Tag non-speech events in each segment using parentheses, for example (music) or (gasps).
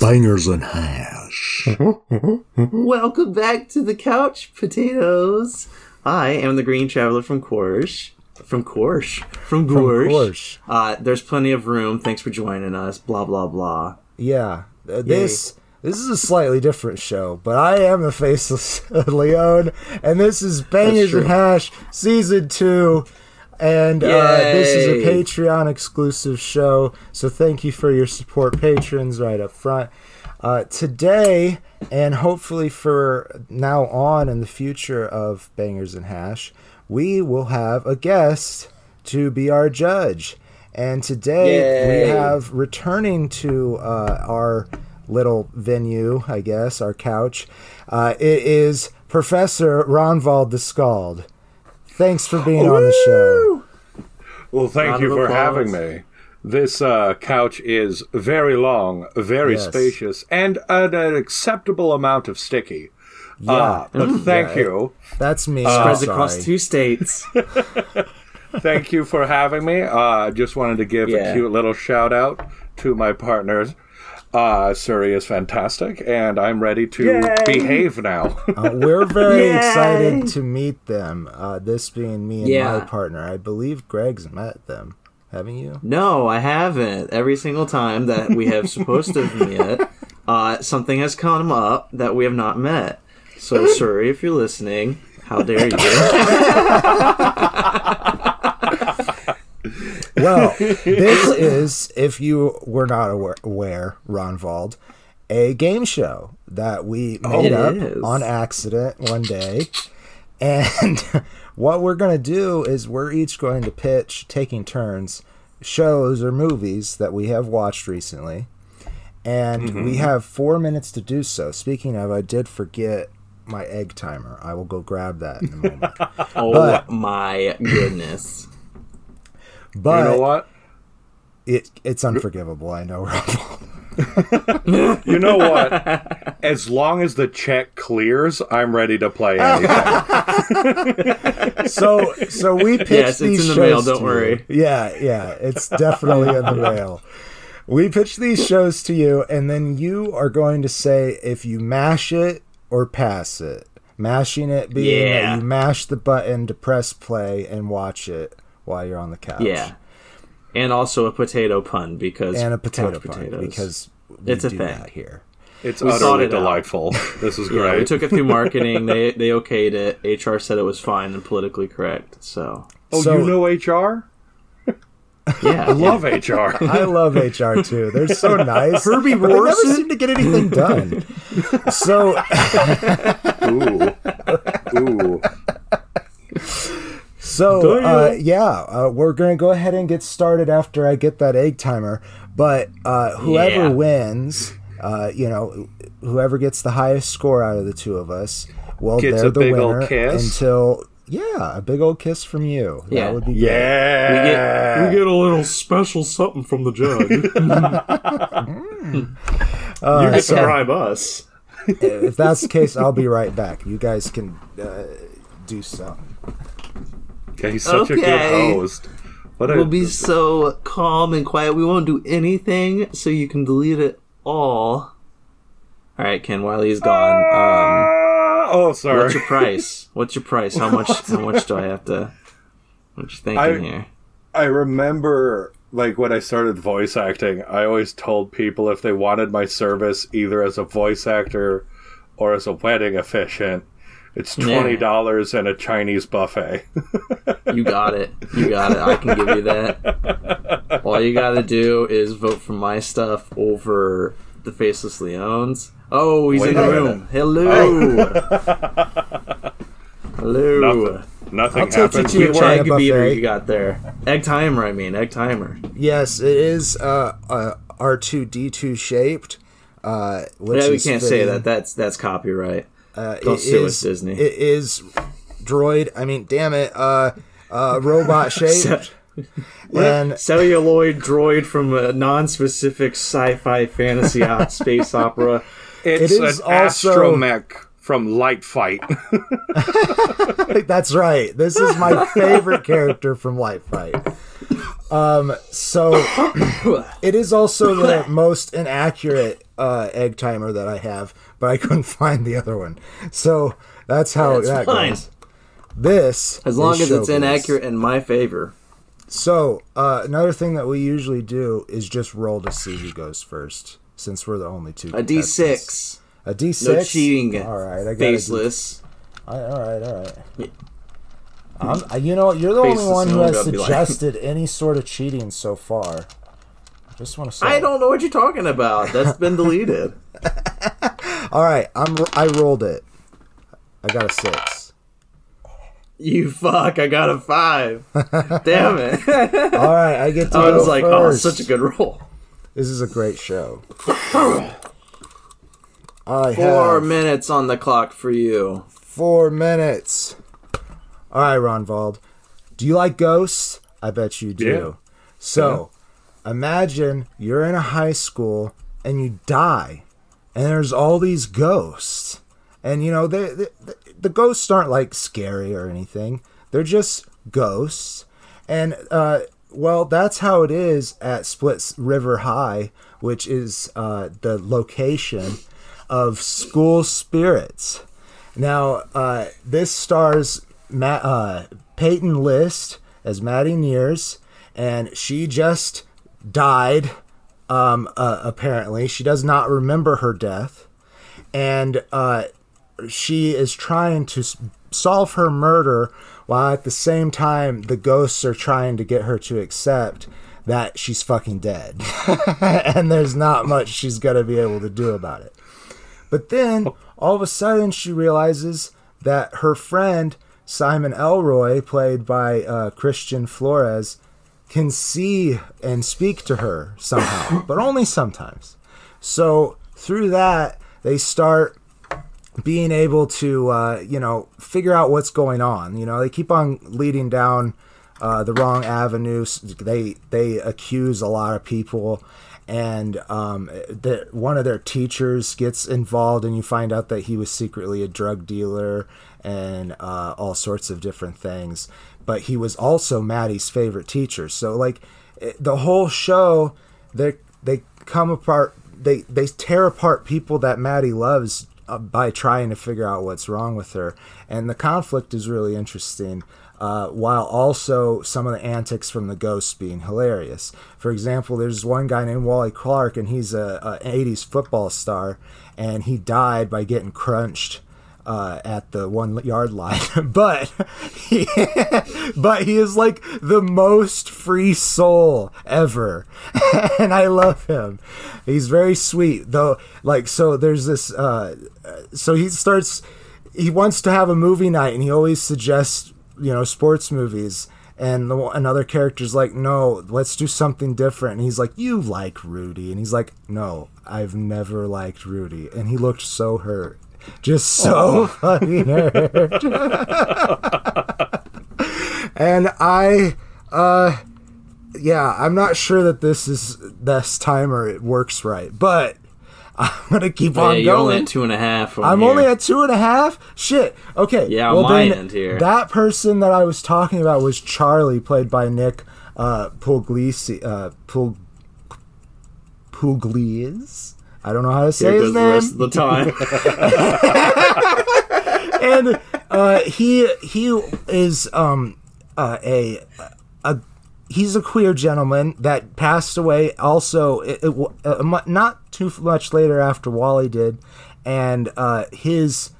Bangers and hash. Welcome back to the couch, potatoes. I am the Green Traveler from Korsh. From Korsh. From Gorsh. Gorsh. Uh, there's plenty of room. Thanks for joining us. Blah, blah, blah. Yeah, uh, this this is a slightly different show, but I am the faceless (laughs) Leon, and this is Bangers and Hash season two, and uh, this is a Patreon exclusive show. So thank you for your support, patrons, right up front. Uh, today, and hopefully for now on in the future of Bangers and Hash, we will have a guest to be our judge. And today we have returning to uh, our little venue, I guess, our couch. Uh, it is Professor Ragnvald the Scald. Thanks for being on the show. Well, thank Round you for applause. having me. This uh, couch is very long, very Yes. spacious, and an, an acceptable amount of sticky. Uh, but thank Yeah, you. That's me. Spreads across two states. (laughs) Thank you for having me. I uh, just wanted to give Yeah. a cute little shout out to my partners. Uh, Surrey is fantastic, and I'm ready to Yay. behave now. Uh, we're very (laughs) Yay. excited to meet them. Uh, this being me and Yeah. my partner. I believe Greg's met them. Haven't you? No, I haven't. Every single time that we have supposed to (laughs) meet, uh, something has come up that we have not met. So, sorry if you're listening. How dare you? (laughs) Well, this (laughs) is, if you were not aware, aware Ragnvald, a game show that we made It up is. on accident one day. And (laughs) what we're going to do is we're each going to pitch, taking turns, shows or movies that we have watched recently. And Mm-hmm. we have four minutes to do so. Speaking of, I did forget my egg timer. I will go grab that in a moment. (laughs) Oh But- my goodness. But you know what? It, it's unforgivable, I know, Ragnvald. (laughs) You know what? As long as the check clears, I'm ready to play anything. (laughs) so so we pitched Yes, it's these in the shows mail, don't to worry. You. Yeah, yeah, it's definitely in the mail. We pitch these shows to you, and then you are going to say if you mash it or pass it. Mashing it being Yeah. that you mash the button to press play and watch it while you're on the couch. Yeah. And also a potato pun because and a potato couch pun potatoes. because we It's a do thing. that here. It's We utterly it out. delightful. This is (laughs) yeah, we took it through marketing. they (laughs) they okayed it. HR said it was fine and politically correct. So oh, So- you know HR? (laughs) yeah, I love HR. I love HR too. They're so nice. Herbie but they never seem to get anything done. So Ooh. Ooh. So uh, yeah, uh, we're gonna go ahead and get started after I get that egg timer. But uh, whoever Yeah. wins, uh, you know, whoever gets the highest score out of the two of us, well, Gets they're a the big ol' winner kiss? until yeah, a big old kiss from you. Yeah. That would be Yeah. we get we get a little special something from the judge. (laughs) (laughs) good. Uh, you get so to bribe us. if that's the case, I'll be right back. You guys can uh, do something. Yeah, he's such a Okay. good host. What We'll be so calm and quiet. We won't do anything, so you can delete it all. All right, Ken. While he's gone, um, Ah, oh, sorry. what's your price? (laughs) What's your price? How much? How much do I have to? What you thinking I- here? I remember, like, when I started voice acting, I always told people if they wanted my service either as a voice actor or as a wedding officiant, it's $20 and a Chinese buffet. You got it. You got it. I can give you that. (laughs) All you got to do is vote for my stuff over the Faceless Leons. Oh, he's Wait in the room. minute. Hello. Hello. Nothing, nothing I'll take you happens. to your Which China egg beater buffet. you got there? Egg timer, I mean. Egg timer. Yes, it is uh, uh, R2D2 shaped. Uh, which Yeah, we is can't say that. That's that's copyright. Uh, Don't it sue us, Disney. It is droid. I mean, damn it. Uh, uh, robot (laughs) shaped. (laughs) and (laughs) Celluloid droid from a non-specific sci-fi fantasy op- space opera. It's It is an also- astromech from Light Fight. that's right. This is my favorite character from Light Fight. Um, so (coughs) it is also the most inaccurate uh, egg timer that I have, but I couldn't (laughs) find the other one. So that's how That's that fine. goes. This As long as it's inaccurate in my favor. So uh, another thing that we usually do is just roll to see who goes first, since we're the only two. A contestants. D6. A D six. No cheating. All right, I got D- Faceless. All right, all right, all right. I'm, uh, you know, what, you're the only one who has gotta like- suggested any sort of cheating so far. I Just want to say. I don't know what you're talking about. That's been deleted. (laughs) All right, I'm. I rolled it. I got a six. You fuck, I got a five. Damn it. (laughs) All right, I get to I go was like, oh, first. such a good roll. This is a great show. I Four have minutes on the clock for you. four minutes. All right, Ragnvald. Do you like ghosts? I bet you do. Yeah. So, imagine you're in a high school and you die, and there's all these ghosts. And, you know, they, they, the ghosts aren't like scary or anything, they're just ghosts. And, uh, well, that's how it is at Split River High, which is uh, the location of school spirits. Now, uh, this stars Ma- uh, Peyton List as Maddie Nears, and she just died. Um, uh, apparently, she does not remember her death, and uh, she is trying to solve her murder while at the same time the ghosts are trying to get her to accept that she's fucking dead, (laughs) and there's not much she's gonna be able to do about it. But then all of a sudden she realizes that her friend Simon Elroy, played by uh, Kristian Flores, can see and speak to her somehow, (coughs) but only sometimes. So through that, they start being able to, uh, you know, figure out what's going on. You know, they keep on leading down uh, the wrong avenues. They they accuse a lot of people, and um, the, one of their teachers gets involved, and you find out that he was secretly a drug dealer and uh, all sorts of different things. But he was also Maddie's favorite teacher. So like the whole show, they they come apart. They they tear apart people that Maddie loves uh, by trying to figure out what's wrong with her, and the conflict is really interesting. Uh, while also some of the antics from the ghosts being hilarious. For example, there's one guy named Wally Clark, and he's a, a 80s football star, and he died by getting crunched uh, at the one yard line. (laughs) but he, (laughs) but he is like the most free soul ever, (laughs) and I love him. He's very sweet, though. Like so, there's this. Uh, so he starts. He wants to have a movie night, and he always suggests you know sports movies. And the, another character's like, no, let's do something different. And he's like, you like Rudy. And he's like, no, I've never liked Rudy. And he looked so hurt. Just so (laughs) fucking hurt. and I, uh, yeah, I'm not sure that this is this timer it works right, but I'm gonna keep Yeah, on you're only going. at two and a half. I'm here. only at two and a half. Shit. Okay. Yeah, well my then, end here. that person that I was talking about was Charlie, played by Nick uh, Puglisi. Uh, Pul- Pugliese. I don't know how to say Here his goes the name. rest of the time. (laughs) and uh, he he is um uh, a a he's a queer gentleman that passed away also it, it, uh, not too much later after Wally did, and uh, his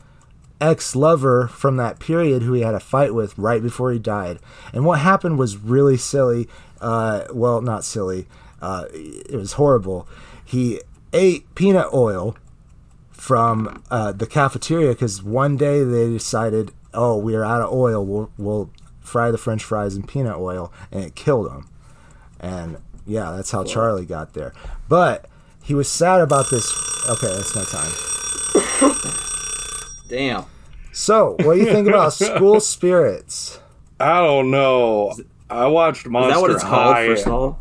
ex lover from that period who he had a fight with right before he died. And what happened was really silly. Uh, well, not silly. Uh, it was horrible. He ate peanut oil from uh, the cafeteria because one day they decided, oh, we're out of oil. We'll, we'll fry the French fries in peanut oil, and it killed him. And yeah, that's how Charlie got there. But he was sad about this. Okay, that's my time. (coughs) Damn. So, what do you think about (laughs) school spirits? I don't know. I watched Monster Is that what it's called? High. First of all,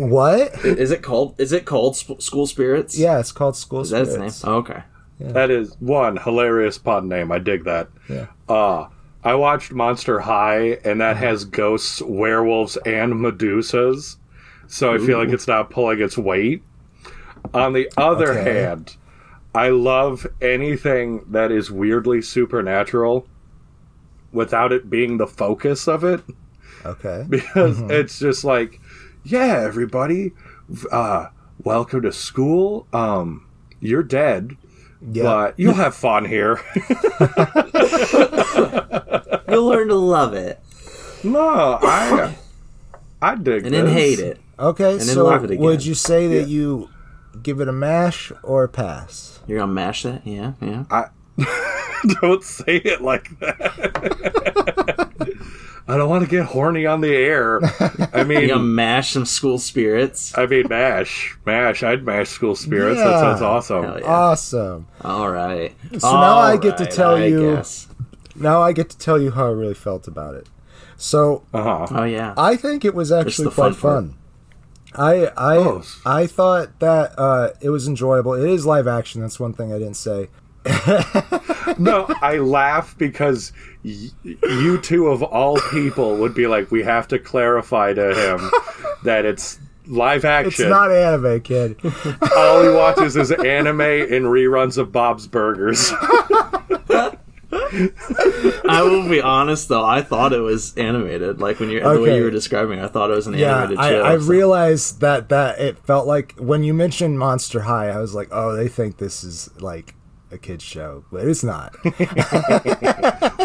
What? I- is it called? Is it called Sp- School Spirits? Yeah, it's called school Is that spirits. its name? Oh, okay. That is one hilarious pun name. I dig that. Yeah. Uh I watched Monster High, and that has ghosts, werewolves, and Medusas. So I feel like it's not pulling its weight. On the other Okay. hand, I love anything that is weirdly supernatural without it being the focus of it Okay. (laughs) because it's just like, yeah, everybody, uh, welcome to school. Um, you're dead, Yeah. but you'll have fun here. (laughs) You'll learn to love it no, I, I dig and then hate it. Okay, then so love it again. would you say that Yeah. you give it a mash or a pass? You're gonna mash that? Yeah, yeah. I (laughs) don't say it like that. (laughs) I don't want to get horny on the air. (laughs) I You're gonna mean, mash some school spirits. I mean, mash, mash. I'd mash school spirits. Yeah. That sounds awesome. Yeah. Awesome. All right. So now I get to tell I you- guess. Now I get to tell you how I really felt about it. So Uh huh. Oh yeah. I think it was actually quite fun fun. I I Oh. I thought that uh, it was enjoyable. It is live action. That's one thing I didn't say. (laughs) No, I laugh because y- you two of all people would be like, we have to clarify to him that it's live action. It's not anime, kid. (laughs) all he watches is anime and reruns of Bob's Burgers. (laughs) I will be honest though. I thought it was animated. Like when you the way you were describing, it, I thought it was an yeah, animated I, show. I so- realized that that it felt like when you mentioned Monster High, I was like, oh, they think this is like a kids show, but it's not. (laughs)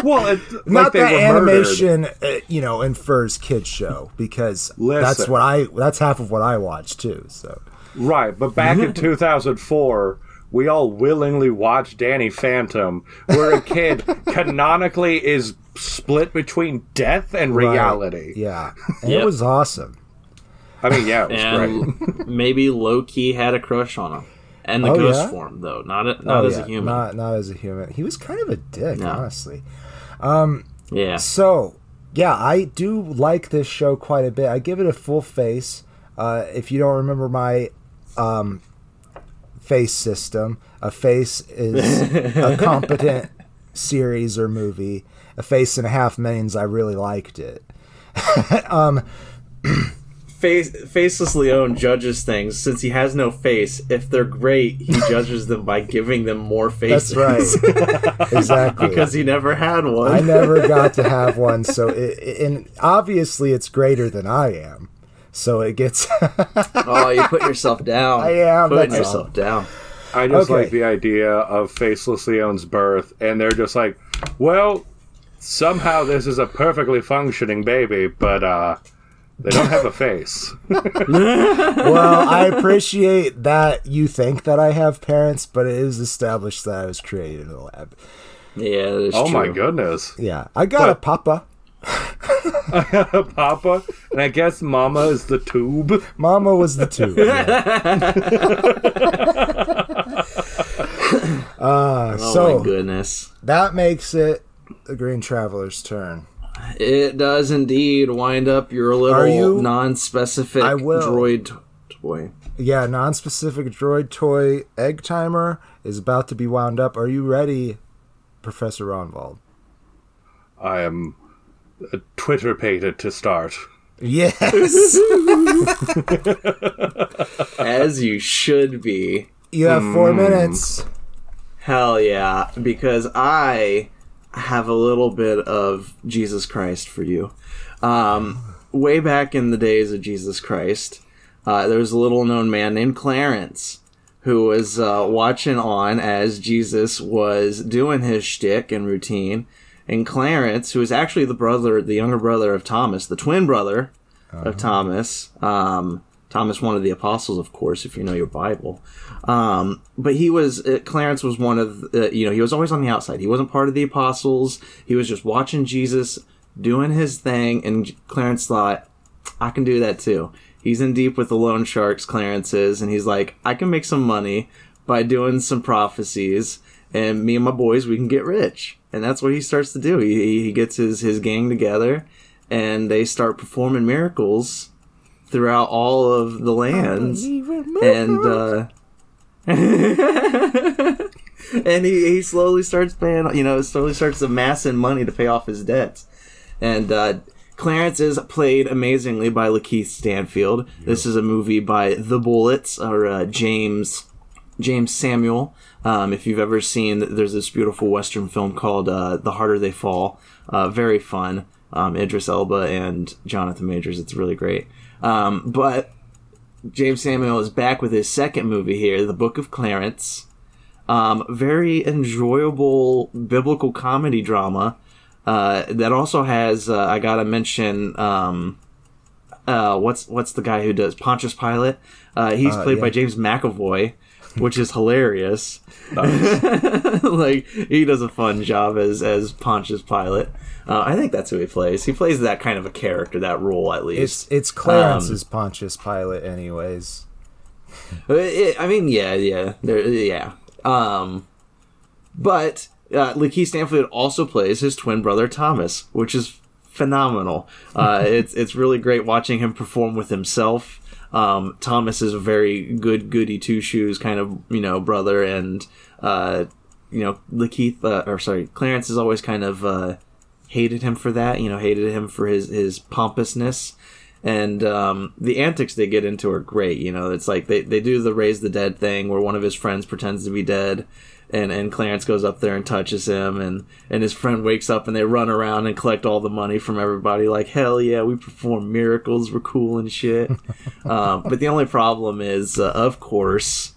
well, it, like not they that animation, uh, you know, infers kids show because that's what I that's half of what I watch too. So Right, but back in (laughs) 2004, we all willingly watched Danny Phantom, where a kid (laughs) canonically is split between death and reality. Right. yeah, and Yep. it was awesome. I mean, yeah, it was great. and maybe low key had a crush on him, and the Oh, ghost yeah? form though, not a, not Oh, as yeah, a human. not not as a human. He was kind of a dick, No. honestly. yeah, So, yeah, I do like this show quite a bit. I give it a full face. Uh, if you don't remember my um, face system, a face is a (laughs) competent series or movie. A face and a half means I really liked it. (laughs) (clears throat) Face, faceless Leon judges things since he has no face. If they're great, he (laughs) judges them by giving them more faces. That's right. (laughs) exactly. because he never had one. I never (laughs) got to have one, so it, it- and obviously it's greater than I am. So it gets oh, you put yourself down. I am, putting that's yourself down. I just Okay. like the idea of Faceless Leon's birth, and they're just like, well, somehow this is a perfectly functioning baby, but uh, they don't have a face. (laughs) well, I appreciate that you think that I have parents, but it is established that I was created in a lab. Yeah, that is oh my goodness. Yeah, I got a But- a (laughs) Papa, and I guess Mama is the tube. Mama was the two. uh, (laughs) Oh so my goodness. that makes it the Green Traveler's turn. It does indeed wind up your Are little you- non-specific I will. droid toy. Yeah, non-specific droid toy egg timer is about to be wound up. Are you ready, Professor Ragnvald? I am uh, Twitter pated to start. Yes. (laughs) As you should be. you have four Hmm. minutes. Hell yeah, because I have a little bit of Jesus Christ for you. Um, way back in the days of Jesus Christ, uh, there was a little known man named Clarence who was uh, watching on as Jesus was doing his shtick and routine. And Clarence, who is actually the brother, the younger brother of Thomas, the twin brother of Thomas, um, Thomas, one of the apostles, of course, if you know your Bible. Um, but he was uh, Clarence was one of uh, you know he was always on the outside. He wasn't part of the apostles. He was just watching Jesus doing his thing, and Clarence thought, I can do that too. He's in deep with the loan sharks, Clarence is, and he's like, I can make some money by doing some prophecies, and me and my boys, we can get rich. And that's what he starts to do. He, he gets his, his gang together, and they start performing miracles throughout all of the lands. And, uh, (laughs) and he, he slowly starts paying, you know, slowly starts amassing money to pay off his debts. And uh, Clarence is played amazingly by Lakeith Stanfield. This is a movie by The Bullitts or uh, James Jeymes Samuel. Um, if you've ever seen, there's this beautiful Western film called uh, The Harder They Fall. Uh, very fun. Um, Idris Elba and Jonathan Majors. It's really great. Um, but Jeymes Samuel is back with his second movie here, The Book of Clarence. Um, very enjoyable biblical comedy drama uh, that also has. Uh, I gotta mention. Um, uh, what's what's the guy who does Pontius Pilate? Uh, he's Uh, played by. James McAvoy, which is hilarious. (laughs) like he does a fun job as as Pontius Pilate. Uh, I think that's who he plays. He plays that kind of a character, that role at least. It's it's Clarence's Pontius Pilate, anyways. (laughs) Uh, it- I mean, yeah, yeah, there, yeah. Um, but uh, Lakeith Stanfield also plays his twin brother Thomas, which is phenomenal. Uh, (laughs) it's it's really great watching him perform with himself. Um, Thomas is a very good goody two shoes kind of you know brother, and uh, you know Lakeith uh, or sorry Clarence has always kind of uh, hated him for that. You know, hated him for his his pompousness and um, the antics they get into are great. You know, it's like they, they do the raise the dead thing where one of his friends pretends to be dead, and, and Clarence goes up there and touches him, and, and his friend wakes up and they run around and collect all the money from everybody. Like hell yeah, we perform miracles, we're cool and shit. (laughs) um, but the only problem is, uh, of course,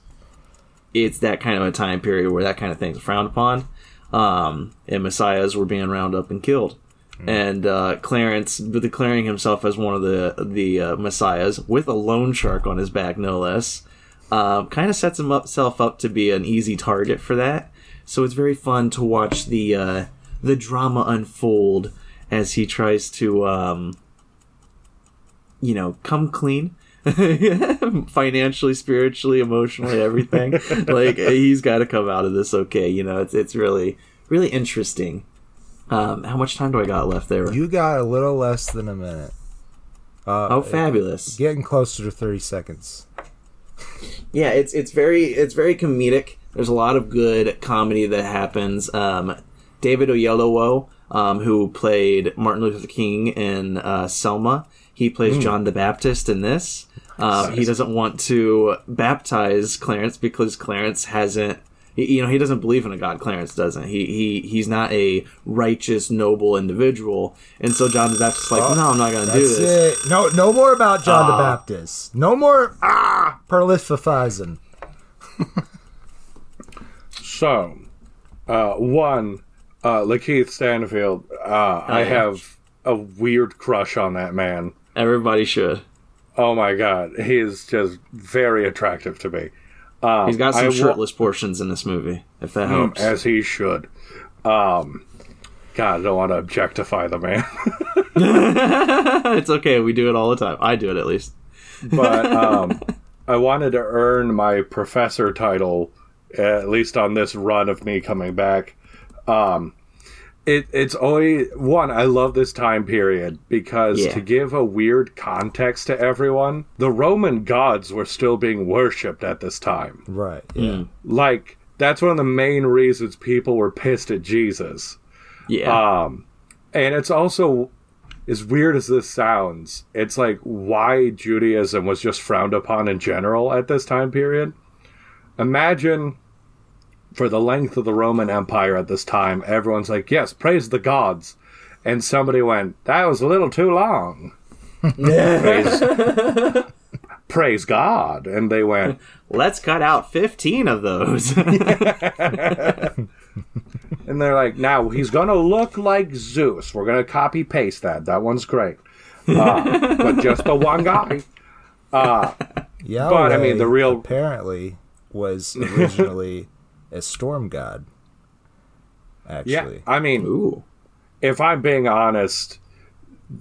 it's that kind of a time period where that kind of thing's frowned upon, um, and messiahs were being rounded up and killed and uh, Clarence declaring himself as one of the the uh, messiahs with a loan shark on his back, no less, uh, kind of sets himself up to be an easy target for that. So it's very fun to watch the uh, the drama unfold as he tries to, um, you know, come clean. (laughs) financially spiritually emotionally everything (laughs) like he's got to come out of this okay you know it's it's really really interesting um, how much time do I got left there? You got a little less than a minute. Uh, oh, fabulous! Getting closer to thirty seconds. Yeah, it's it's very it's very comedic. There's a lot of good comedy that happens. Um, David Oyelowo, um, who played Martin Luther King in uh, Selma, he plays John the Baptist in this. Um, he doesn't want to baptize Clarence because Clarence hasn't. He- You know, he doesn't believe in a God. Clarence doesn't. He he he's not a righteous, noble individual, and so John the Baptist is like, no, I'm not going to do this. it. No, no more about John the Ah. Baptist. No more ah perliphizing. (laughs) So, uh, one, uh, Lakeith Stanfield, uh, I yeah. have a weird crush on that man. Everybody should. Oh my god, he is just very attractive to me. Um, He's got I some wa- shirtless portions in this movie, if that Mm, helps. as he should. Um, God, I don't want to objectify the man, (laughs) it's okay. We do it all the time. I do it at least. but (laughs) um, I wanted to earn my professor title, at least on this run of me coming back. Um, it, it's always one. I love this time period because Yeah. to give a weird context to everyone, the Roman gods were still being worshipped at this time. Right. Yeah. Mm. Like that's one of the main reasons people were pissed at Jesus. Yeah. Um, and it's also as weird as this sounds, it's like why Judaism was just frowned upon in general at this time period. Imagine for the length of the Roman Empire at this time, everyone's like, "Yes, praise the gods," and somebody went, "That was a little too long." praise, (laughs) praise God, and they went, Let's cut out 15 of those. (laughs) And they're like, now he's gonna look like Zeus. We're gonna copy paste that. That one's great. Uh, but just the one guy. Yahweh, But, I mean, the real- apparently was originally a storm god. Yeah, Actually, I mean, Ooh. if I'm being honest,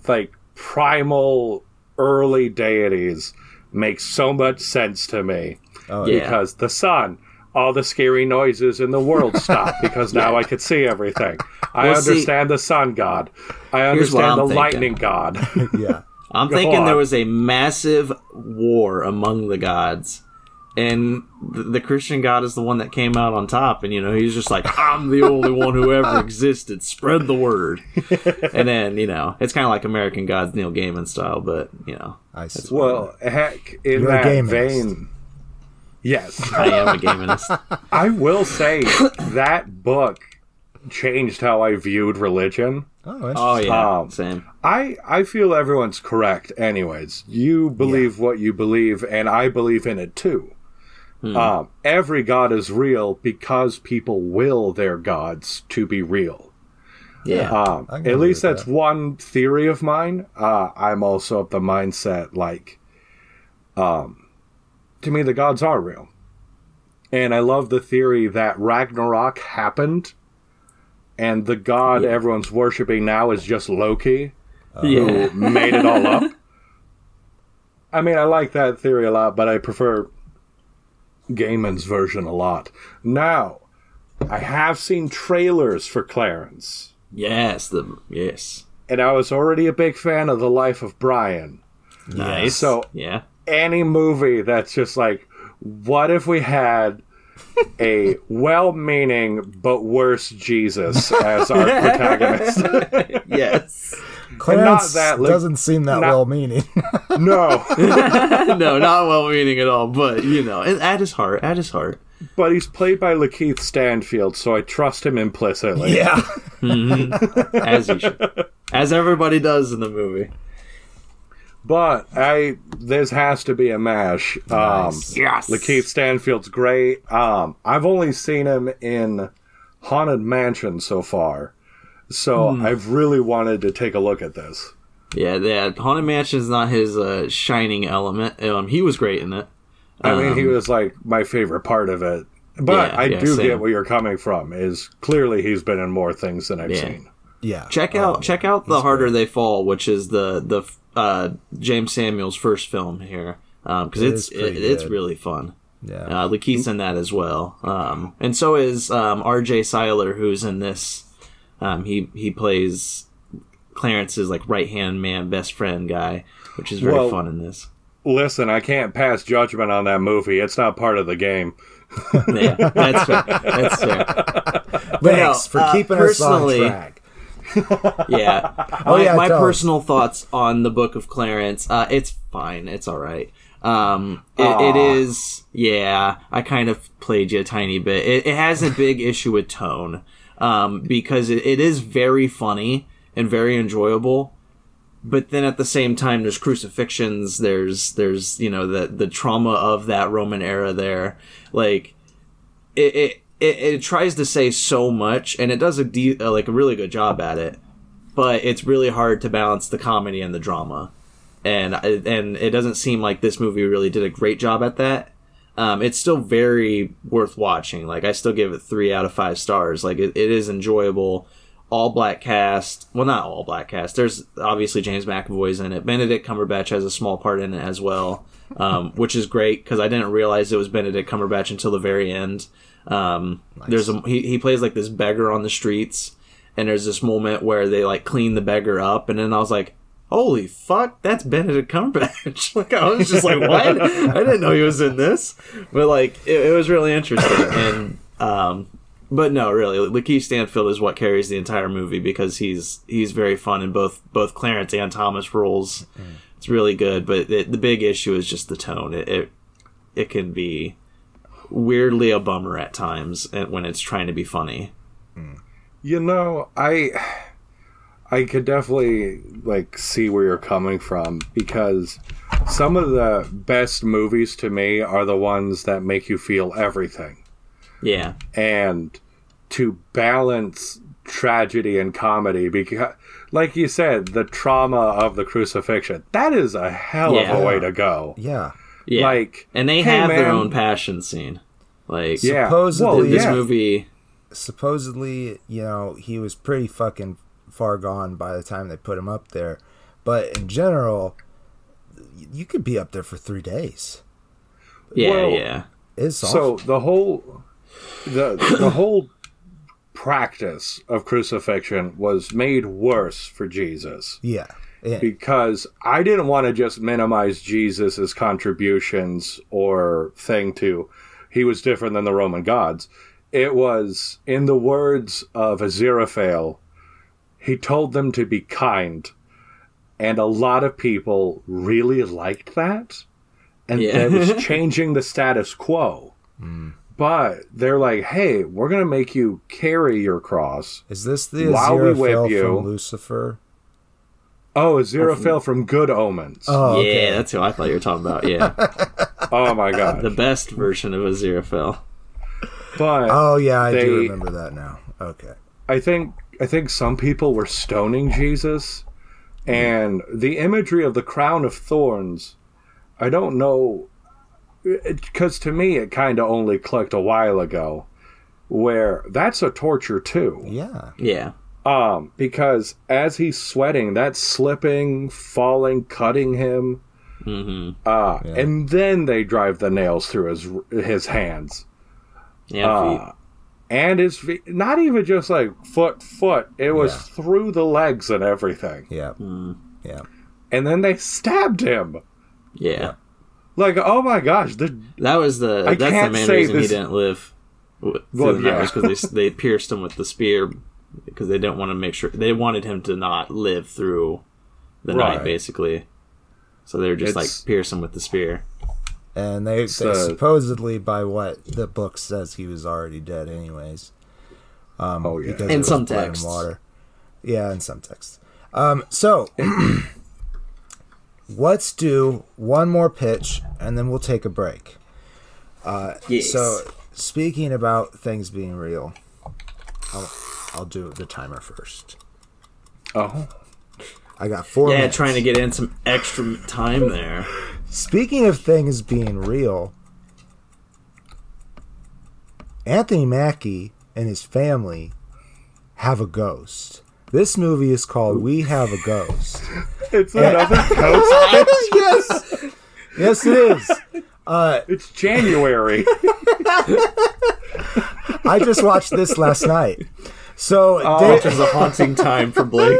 like primal early deities make so much sense to me oh, Yeah. because the sun, all the scary noises in the world (laughs) stop because now I could see everything. I Well, see- understand the sun god. I understand the thinking. lightning god. (laughs) yeah. I'm Go thinking on. there was a massive war among the gods, and the, the Christian God is the one that came out on top, and you know he's just like, I'm the only one who ever (laughs) existed. Spread the word, (laughs) and then you know it's kind of like American Gods, Neil Gaiman style, but you know I see. Well, heck, in You're that Gaimanist. vein, yes, I am a Gaimanist. (laughs) I will say that book changed how I viewed religion. Oh, interesting. Oh yeah, Um, same. I I feel everyone's correct. Anyways, you believe what you believe, and I believe in it too. Um, every god is real because people will their gods to be real. Yeah, Um, at least that's that. one theory of mine. Uh, I'm also of the mindset like, um, to me the gods are real, and I love the theory that Ragnarok happened, and the god Yeah. everyone's worshiping now is just Loki (laughs) yeah. who made it all up. I mean, I like that theory a lot, but I prefer Gaiman's version a lot. Now, I have seen trailers for Clarence, Yes, the yes. and I was already a big fan of The Life of Brian. Nice. So- yeah, Any movie that's just like, what if we had a well meaning but worse Jesus as our (laughs) protagonist? yes. Clarence that, like, doesn't seem that not- well meaning. (laughs) no. (laughs) no, not well meaning at all, but you know, at his heart, at his heart. But he's played by Lakeith Stanfield, so I trust him implicitly. yeah. (laughs) As he should. As everybody does in the movie. But I this has to be a mash. Um Yes. Lakeith Stanfield's great. Um I've only seen him in Haunted Mansion so far. So Hmm. I've really wanted to take a look at this. Yeah, yeah. Haunted Mansion is not his uh, shining element. Um, he was great in it. I mean, he was like my favorite part of it. But Yeah, I yeah, do same. get where you're coming from. Is clearly he's been in more things than I've Yeah. seen. Yeah. Check out check out the harder they fall, which is the the uh, Jeymes Samuel's first film here, because It it's it, it's really fun. Yeah. Uh, Lakeith's in that as well, um, and so is um, R.J. Cyler, who's in this. Um, he he plays Clarence's like right hand man, best friend guy, which is very Well- fun in this. Listen, I can't pass judgment on that movie. It's not part of the game. (laughs) Yeah, that's fair. That's fair. But no, Thanks for uh, keeping us on track. (laughs) yeah. (laughs) Oh, my, yeah, my personal thoughts on the Book of Clarence. Uh, it's fine. It's all right. Um, it, it Aw. is. Yeah, I kind of played you a tiny bit. It, it has a big issue with tone um, because it, it is very funny and very enjoyable. But then at the same time, there's crucifixions. There's there's you know the the trauma of that Roman era there. Like it, it it, it tries to say so much, and it does a de- uh, like a really good job at it. But it's really hard to balance the comedy and the drama, and and it doesn't seem like this movie really did a great job at that. Um, it's still very worth watching. Like I still give it three out of five stars. Like it, it is enjoyable. All black cast. Well, not all black cast. There's obviously James McAvoy's in it. Benedict Cumberbatch has a small part in it as well, um, (laughs) which is great because I didn't realize it was Benedict Cumberbatch until the very end. Um, There's a he, he plays like this beggar on the streets, and there's this moment where they like clean the beggar up, and then I was like, "Holy fuck, that's Benedict Cumberbatch!" (laughs) like I was just like, "What? I didn't know he was in this," but like it, it was really interesting, (coughs) and um, but no, really, Lakeith Stanfield is what carries the entire movie because he's he's very fun in both both Clarence and Thomas roles. It's really good, but it, the big issue is just the tone. It, it it can be weirdly a bummer at times and- when it's trying to be funny. You know, I I could definitely like see where you're coming from because some of the best movies to me are the ones that make you feel everything. Yeah, And to balance tragedy and comedy because like you said, the trauma of the crucifixion, that is a hell of a way to go. Yeah. yeah. Like and they hey, have their own passion scene. Like yeah. Supposedly- well, this yeah. movie. supposedly, you know, he was pretty fucking far gone by the time they put him up there. But in general, you could be up there for three days. Yeah, Well, yeah. It's so the whole the the whole practice of crucifixion was made worse for Jesus. yeah, Yeah. because I didn't want to just minimize Jesus' contributions or thing to he was different than the Roman gods. It was, in the words of Aziraphale, he told them to be kind. And a lot of people really liked that. And Yeah. that was (laughs) changing the status quo. But they're like, hey, we're going to make you carry your cross. Is this the While we whip you- from Lucifer? Oh, Aziraphale from Good Omens. Oh, Yeah, okay. that's who I thought you were talking about. Yeah, (laughs) Oh my god. the best version of Aziraphale. But Oh yeah, I do remember that now. Okay. I think I think some people were stoning Jesus, and the imagery of the crown of thorns. I don't know, because to me it kind of only clicked a while ago, where that's a torture too. Yeah. Yeah, Um, because as he's sweating, that's slipping, falling, cutting him. hmm Uh, Yeah. and then they drive the nails through his his hands. yeah. Uh, feet. And his feet, not even just like foot foot it was Yeah. through the legs and everything Yeah. Mm, Yeah. and then they stabbed him yeah. like oh my gosh the That was the I that's the can't main say reason this- he didn't live. Well, through the night yeah. because they they pierced him with the spear because they didn't want to make sure they wanted him to not live through the Right. night basically. So they were just It's- like pierce him with the spear. And they, they supposedly, by what the book says, he was already dead, anyways. Um, Oh, yeah. because In some blood and texts. water. Yeah, in some texts. Um, so (clears throat) let's do one more pitch, and then we'll take a break. Uh, Yes. So, speaking about things being real, I'll, I'll do the timer first. oh I got four. yeah, minutes. trying to get in some extra time there. (laughs) Speaking of things being real, Anthony Mackie and his family have a ghost. This movie is called We Have a Ghost. (laughs) it's another ghost (laughs) yes, yes, it is. Uh, it's january (laughs) I just watched this last night. So Oh. Da- Which is a haunting time for Blake.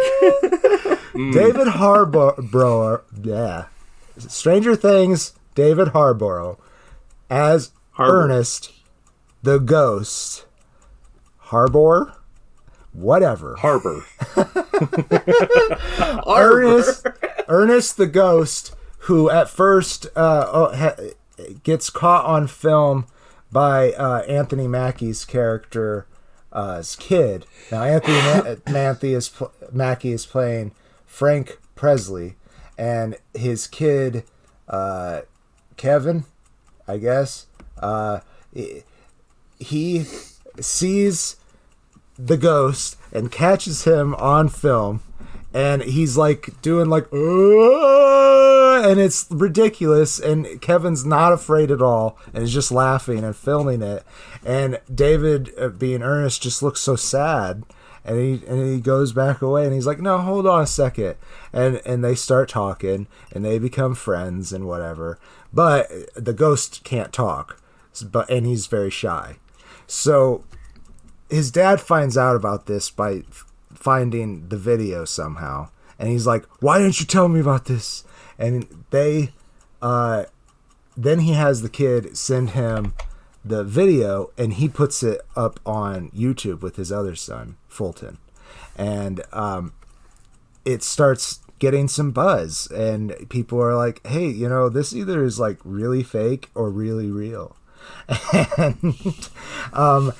David Harbour, yeah, Stranger Things. David Harborough as Harbour. Ernest, the ghost. Harbor, whatever. (laughs) harbor Ernest, Ernest the ghost, who at first uh, oh, gets caught on film by uh, Anthony Mackie's character, uh, as kid. Now Anthony Ma- (laughs) Mackie is pl- Mackie is playing Frank Presley, and his kid, uh, Kevin, I guess, uh, he- sees the ghost and catches him on film and he's like doing like and it's ridiculous and kevin's not afraid at all and is just laughing and filming it and david uh, being earnest just looks so sad and he and he goes back away and he's like no hold on a second. And and they start talking and they become friends and whatever. But the ghost can't talk. But and he's very shy. So his dad finds out about this by finding the video somehow. And he's like why didn't you tell me about this? And they uh then he has the kid send him the video and he puts it up on youtube with his other son fulton. And um it starts getting some buzz and people are like hey you know this either is like really fake or really real. (laughs) And um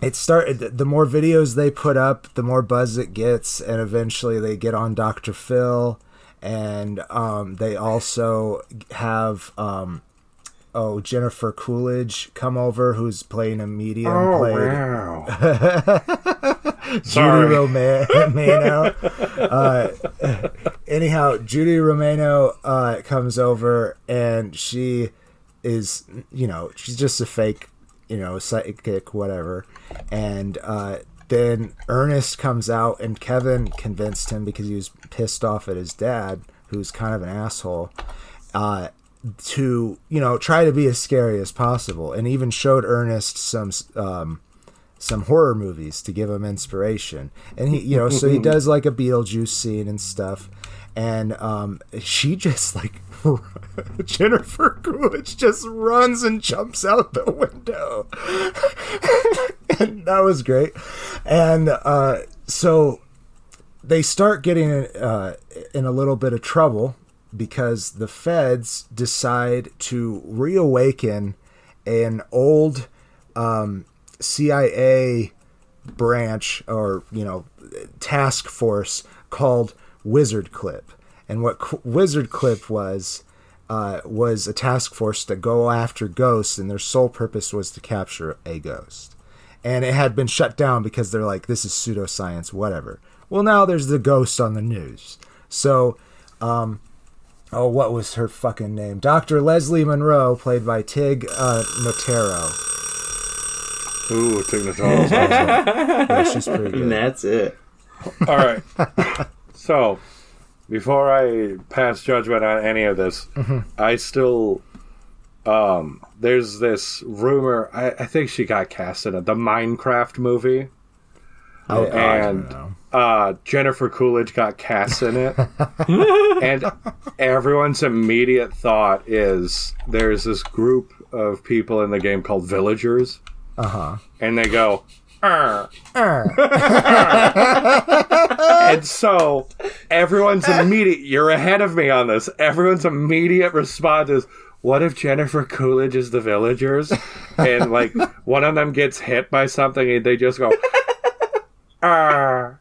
it started the more videos they put up the more buzz it gets and eventually they get on dr phil and um, they also have um, oh jennifer coolidge come over who's playing a medium oh played wow (laughs) Judy Sorry. Romano. (laughs) Uh, anyhow, Judy Romano uh, comes over and she is, you know, she's just a fake, you know, psychic, whatever. And uh, then Ernest comes out and Kevin convinced him because he was pissed off at his dad, who's kind of an asshole. Uh, to you know try to be as scary as possible and even showed ernest some um, some horror movies to give him inspiration. And he, you know, so he (laughs) does like a Beetlejuice scene and stuff. And um, she (laughs) just like (laughs) Jennifer Coolidge just runs and jumps out the window, and that was great. And uh, so they start getting uh, in a little bit of trouble because the feds decide to reawaken an old um, CIA branch or you know task force called Wizard Clip. And what Qu- Wizard Clip was uh, was a task force to go after ghosts, and their sole purpose was to capture a ghost. And it had been shut down because they're like, this is pseudoscience, whatever. Well, now there's the ghost on the news. So, um, oh, what was her fucking name? Dr. Leslie Monroe, played by Tig uh, Notaro. Ooh, Tig Notaro's awesome. (laughs) Yeah, she's pretty And that's it. All right. So, before I pass judgment on any of this, I still um there's this rumor I, I think she got cast in it, the Minecraft movie. I, I and don't know. Uh Jennifer Coolidge got cast in it. (laughs) and everyone's immediate thought is there's this group of people in the game called villagers Uh huh. and they go. Uh, (laughs) and so everyone's immediate you're ahead of me on this everyone's immediate response is what if jennifer coolidge is the villagers and like one of them gets hit by something and they just go "Arr."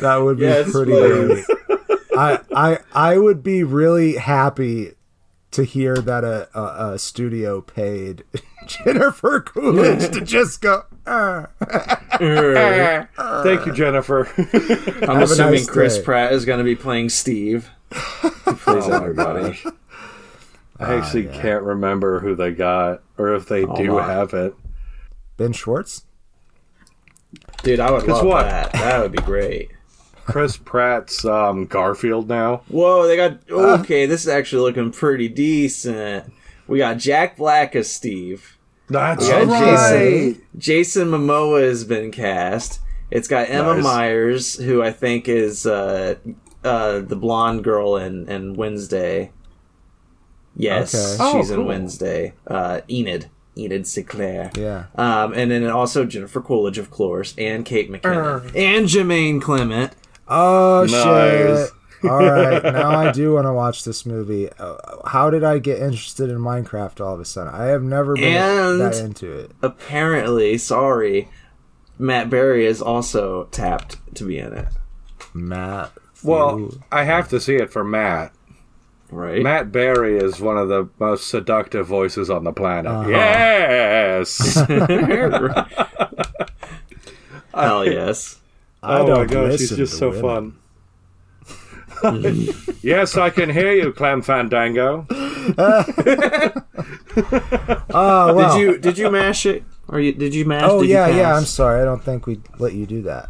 That would be Yes, pretty please. great. I, I I would be really happy to hear that a, a, a studio paid (laughs) Jennifer Coolidge to just go. Ah. "Uh." thank you jennifer (laughs) I'm a assuming nice Chris day. Pratt is going to be playing Steve. He plays Oh everybody. gosh. i actually ah, yeah. can't remember who they got or if they oh, do my. have it Ben Schwartz. Dude, I would 'Cause love what? that. That would be great. chris pratt's um, garfield now Whoa, they got (laughs) okay. This is actually looking pretty decent. We got Jack Black as Steve. that's right. Jason. Jason Momoa has been cast. It's got Emma Nice. Myers, who I think is uh, uh, the blonde girl in, in Wednesday. Yes, Okay. Oh, she's in. Wednesday. Uh, Enid. Enid Sinclair. Yeah. Um, and then also Jennifer Coolidge, of course, and Kate McKinnon, and Jermaine Clement. Oh Nice. shit! All right, now I do want to watch this movie. Uh, how did I get interested in Minecraft all of a sudden? I have never been And- that into it. Apparently, sorry, Matt Berry is also tapped to be in it. Matt. well i have to see it for matt Right? Matt Berry is one of the most seductive voices on the planet. Uh-huh. Yes. (laughs) Hell (laughs) yes. I oh don't my gosh, he's just so women. fun. (laughs) yes, I can hear you, Clam Fandango. Oh well. Did you did you mash it? Or you, did you mash? It? Oh did you yeah, yeah. I'm sorry. I don't think we let you do that.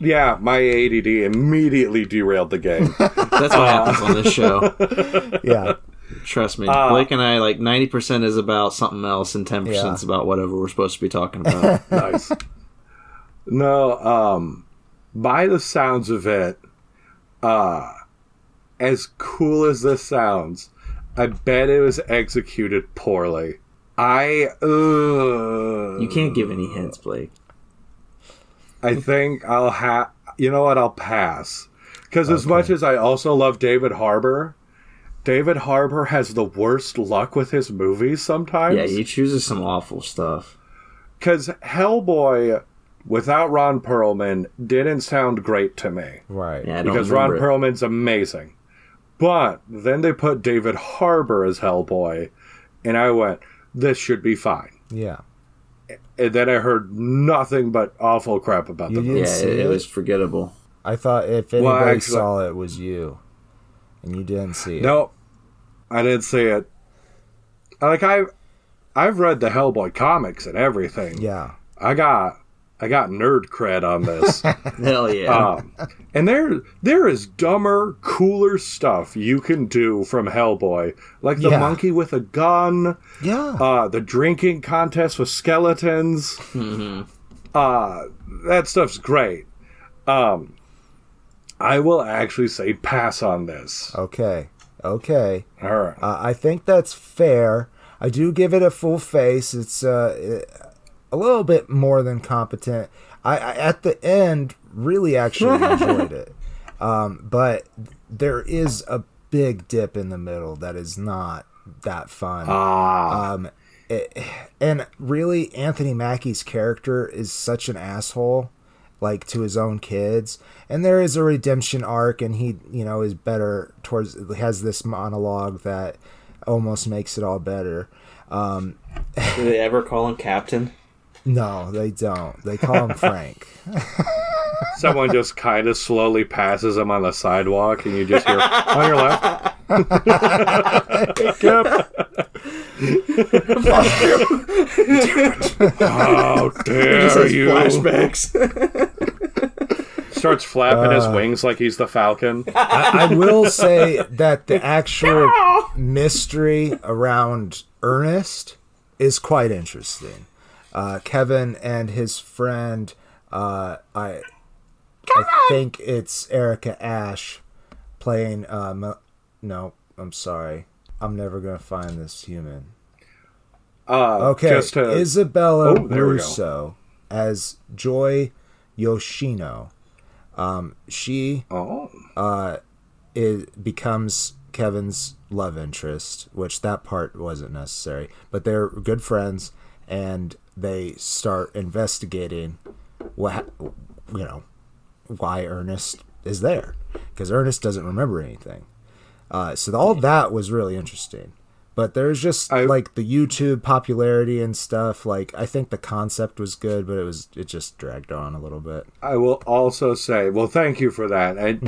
Yeah, my ADD immediately derailed the game. (laughs) That's what happens on this show. (laughs) Yeah. Trust me. Uh, Blake and I like ninety percent is about something else, and ten percent is about whatever we're supposed to be talking (laughs) about. nice. No, um, by the sounds of it, uh, as cool as this sounds, I bet it was executed poorly. I, uh, you can't give any hints, Blake. I mm. think I'll have. You know what? I'll pass. Because as much as I also love David Harbour, David Harbour has the worst luck with his movies sometimes. Yeah, he chooses some awful stuff. Because Hellboy, without Ron Perlman, didn't sound great to me. Right. Yeah, Because Ron it. Perlman's amazing. But then they put David Harbour as Hellboy, and I went, this should be fine. Yeah. And then I heard nothing but awful crap about You the movie. Yeah, it, it it? was forgettable. I thought if anybody Well, actually- saw it, it was you, and you didn't see it. No, I didn't see it. Like I, I've read the Hellboy comics and everything. Yeah. I got I got nerd cred on this. (laughs) Hell yeah. um, and there there is dumber, cooler stuff you can do from Hellboy, like the Yeah. monkey with a gun, Yeah. uh, the drinking contest with skeletons. Uh, that stuff's great. Um, I will actually say pass on this. okay. Okay. All right. Uh, I think that's fair. I do give it a full face. It's uh, a little bit more than competent. I, I at the end really actually (laughs) enjoyed it, um, but there is a big dip in the middle that is not that fun. Ah, Um, it, and really, Anthony Mackie's character is such an asshole, like to his own kids. And there is a redemption arc, and he, you know, is better towards. Has this monologue that almost makes it all better. Um, Do they ever call him Captain? No, they don't. They call him Frank. (laughs) someone just kind of slowly passes him on the sidewalk, and you just hear on your left. (laughs) How (laughs) dare you! flashbacks. Starts flapping his uh, wings like he's the Falcon. I, I will say that the actual mystery around Ernest is quite interesting. Uh, Kevin and his friend, uh, I, I think it's Erica Ash playing. Uh, Mo- no, I'm sorry. I'm never gonna find this human. Uh, Okay, just to, Isabella Oh, there we go. Russo as Joy Yoshino. Um, she oh, uh, it becomes Kevin's love interest, which that part wasn't necessary. But they're good friends, and they start investigating what you know why Ernest is there because Ernest doesn't remember anything. Uh, so all that was really interesting. But there's just I- like the YouTube popularity and stuff. Like I think the concept was good, but it was it just dragged on a little bit. I will also say, well, thank you for that. I,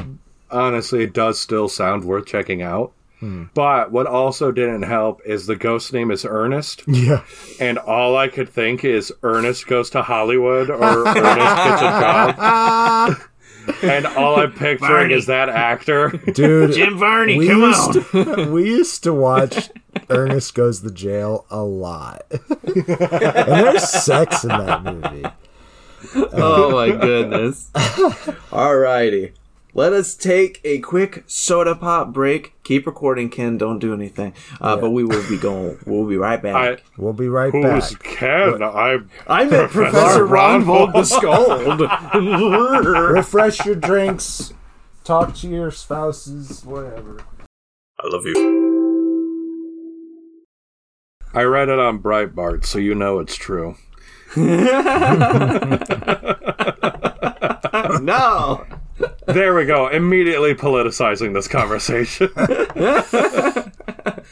honestly, it does still sound worth checking out. Hmm. But what also didn't help is the ghost name is Ernest, Yeah. and all I could think is Ernest goes to Hollywood or Ernest gets a job. (laughs) and all I'm picturing is that actor. Dude, Jim Varney, we come used on. To, (laughs) we used to watch Ernest Goes to Jail a lot. (laughs) and there's sex in that movie. oh my goodness. Alrighty. Let us take a quick soda pop break. Keep recording, Ken. Don't do anything. Uh, But we will be going. We'll be right back. I, We'll be right who's back. Ken? I'm I met Professor Ragnvald the Scald. Refresh your drinks. Talk to your spouses, whatever. I love you. I read it on Breitbart, so you know it's true. (laughs) (laughs) No. There we go. Immediately politicizing this conversation. (laughs)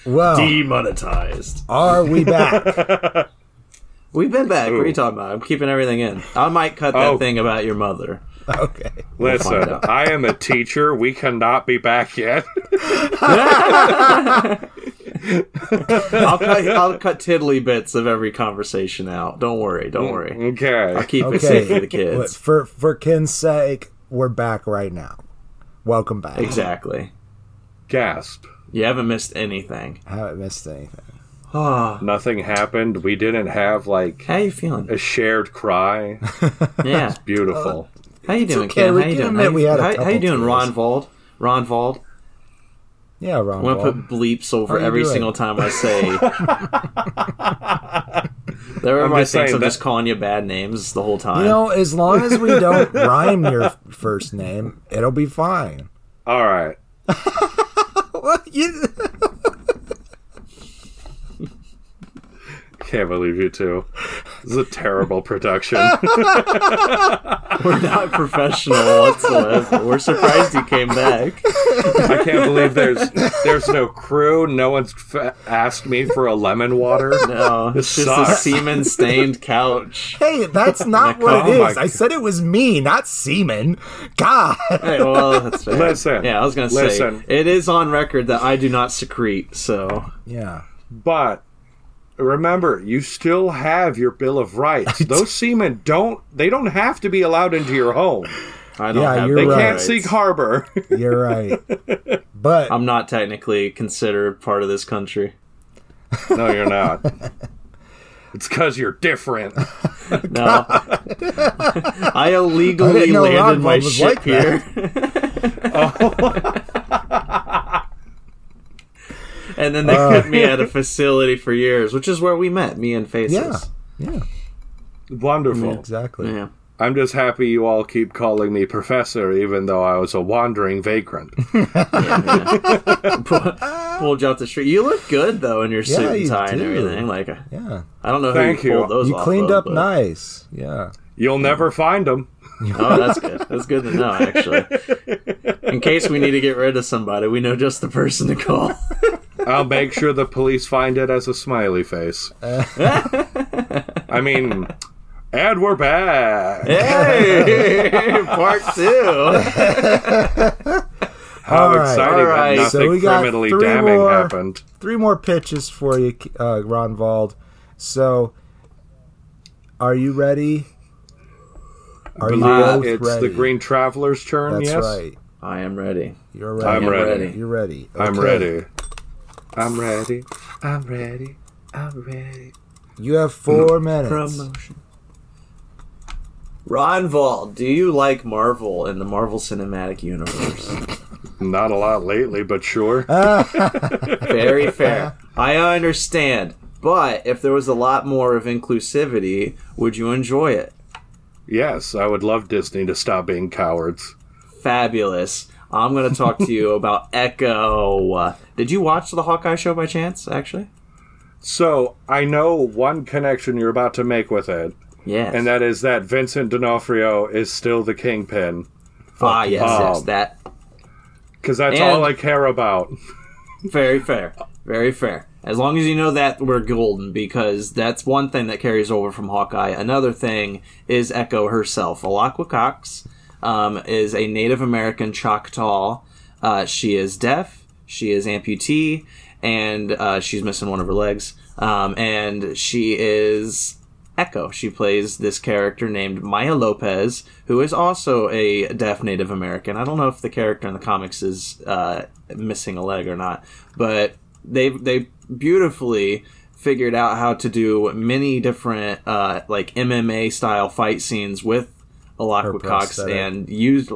Well, Demonetized. are we back? (laughs) We've been back. What are you talking about? I'm keeping everything in. I might cut that Oh. thing about your mother. Okay. Listen, find out. I am a teacher. We cannot be back yet. (laughs) I'll cut. I'll cut tiddly bits of every conversation out. Don't worry. Don't mm, worry. Okay. I'll keep it safe for the But kids. For for Ken's sake, we're back right now. Welcome back. Exactly. Gasp. You haven't missed anything. I haven't missed anything. Ah, Nothing happened. We didn't have like how you feeling? a shared cry. (laughs) Yeah. It's beautiful. How you doing, okay, Ken? we How you doing? admit How, we you- had a how, how you doing, tears. Ragnvald? Ron Vold. Yeah, Ron. I'm gonna put bleeps over every doing? single time I say. (laughs) There I'm everybody just thinks I'm that- just calling you bad names the whole time. You know, as long as we don't (laughs) rhyme your first name, it'll be fine. All right. (laughs) What you? Can't believe you two. This is a terrible production. (laughs) we're not professional whatsoever. We're surprised you came back. I can't believe there's there's no crew. No one's f- asked me for a lemon water. No, it's just a semen stained couch. Hey, that's not what it is. I said it was me, not semen. God. Hey, well, that's fair. Listen. Yeah, I was gonna Listen. say it is on record that I do not secrete. So Yeah. But remember, you still have your Bill of Rights. (laughs) Those seamen don't. They don't have to be allowed into your home. I don't Yeah, have you're They right. can't seek harbor. (laughs) You're right. (laughs) But I'm not technically considered part of this country. no, you're not. It's because you're different. No, I I illegally didn't landed Ron my ship like here. Oh. And then they Uh. kept me at a facility for years, which is where we met, me and Faces. yeah, yeah, Wonderful. exactly. Yeah. I'm just happy you all keep calling me professor, even though I was a wandering vagrant. (laughs) Pull- Pulled you out the street. You look good though in your suit Yeah, and you tie and everything. Like Yeah, I don't know Thank who you you. those you cleaned of, up but- nice. Yeah. You'll never find them. (laughs) Oh, that's good. That's good to know, actually. In case we need to get rid of somebody, we know just the person to call. (laughs) I'll make sure the police find it as a smiley face. (laughs) I mean, and we're back. Hey, (laughs) part two. How All right. exciting All right. that So nothing we got criminally three damning more- happened. Three more pitches for you, uh, Ragnvald. So, are you ready? Are you Believe both it's ready? the Green Traveler's turn, That's yes? right. I am ready. You're ready. I'm ready. ready. You're ready. I'm ready. I'm ready. I'm ready. I'm ready. You have four minutes. Promotion. Ragnvald, do you like Marvel in the Marvel Cinematic Universe? Not a lot lately, but sure. (laughs) Ah. Very fair. I understand. But if there was a lot more of inclusivity, would you enjoy it? yes, I would love Disney to stop being cowards. Fabulous. I'm going to talk to you (laughs) about Echo. Did you watch the Hawkeye show by chance, actually? So, I know one connection you're about to make with it, Yes. and that is that Vincent D'Onofrio is still the kingpin. ah, yes, yes. Um, That Because that's And- all I care about. (laughs) Very fair. Very fair. As long as you know that, we're golden because that's one thing that carries over from Hawkeye. Another thing is Echo herself. Alaqua Cox um, is a Native American Choctaw. Uh, she is deaf, she is amputee, and uh, she's missing one of her legs. Um, and she is Echo. She plays this character named Maya Lopez, who is also a deaf Native American. I don't know if the character in the comics is uh, missing a leg or not, but they they beautifully figured out how to do many different uh, like MMA style fight scenes with Alaqua Cox and used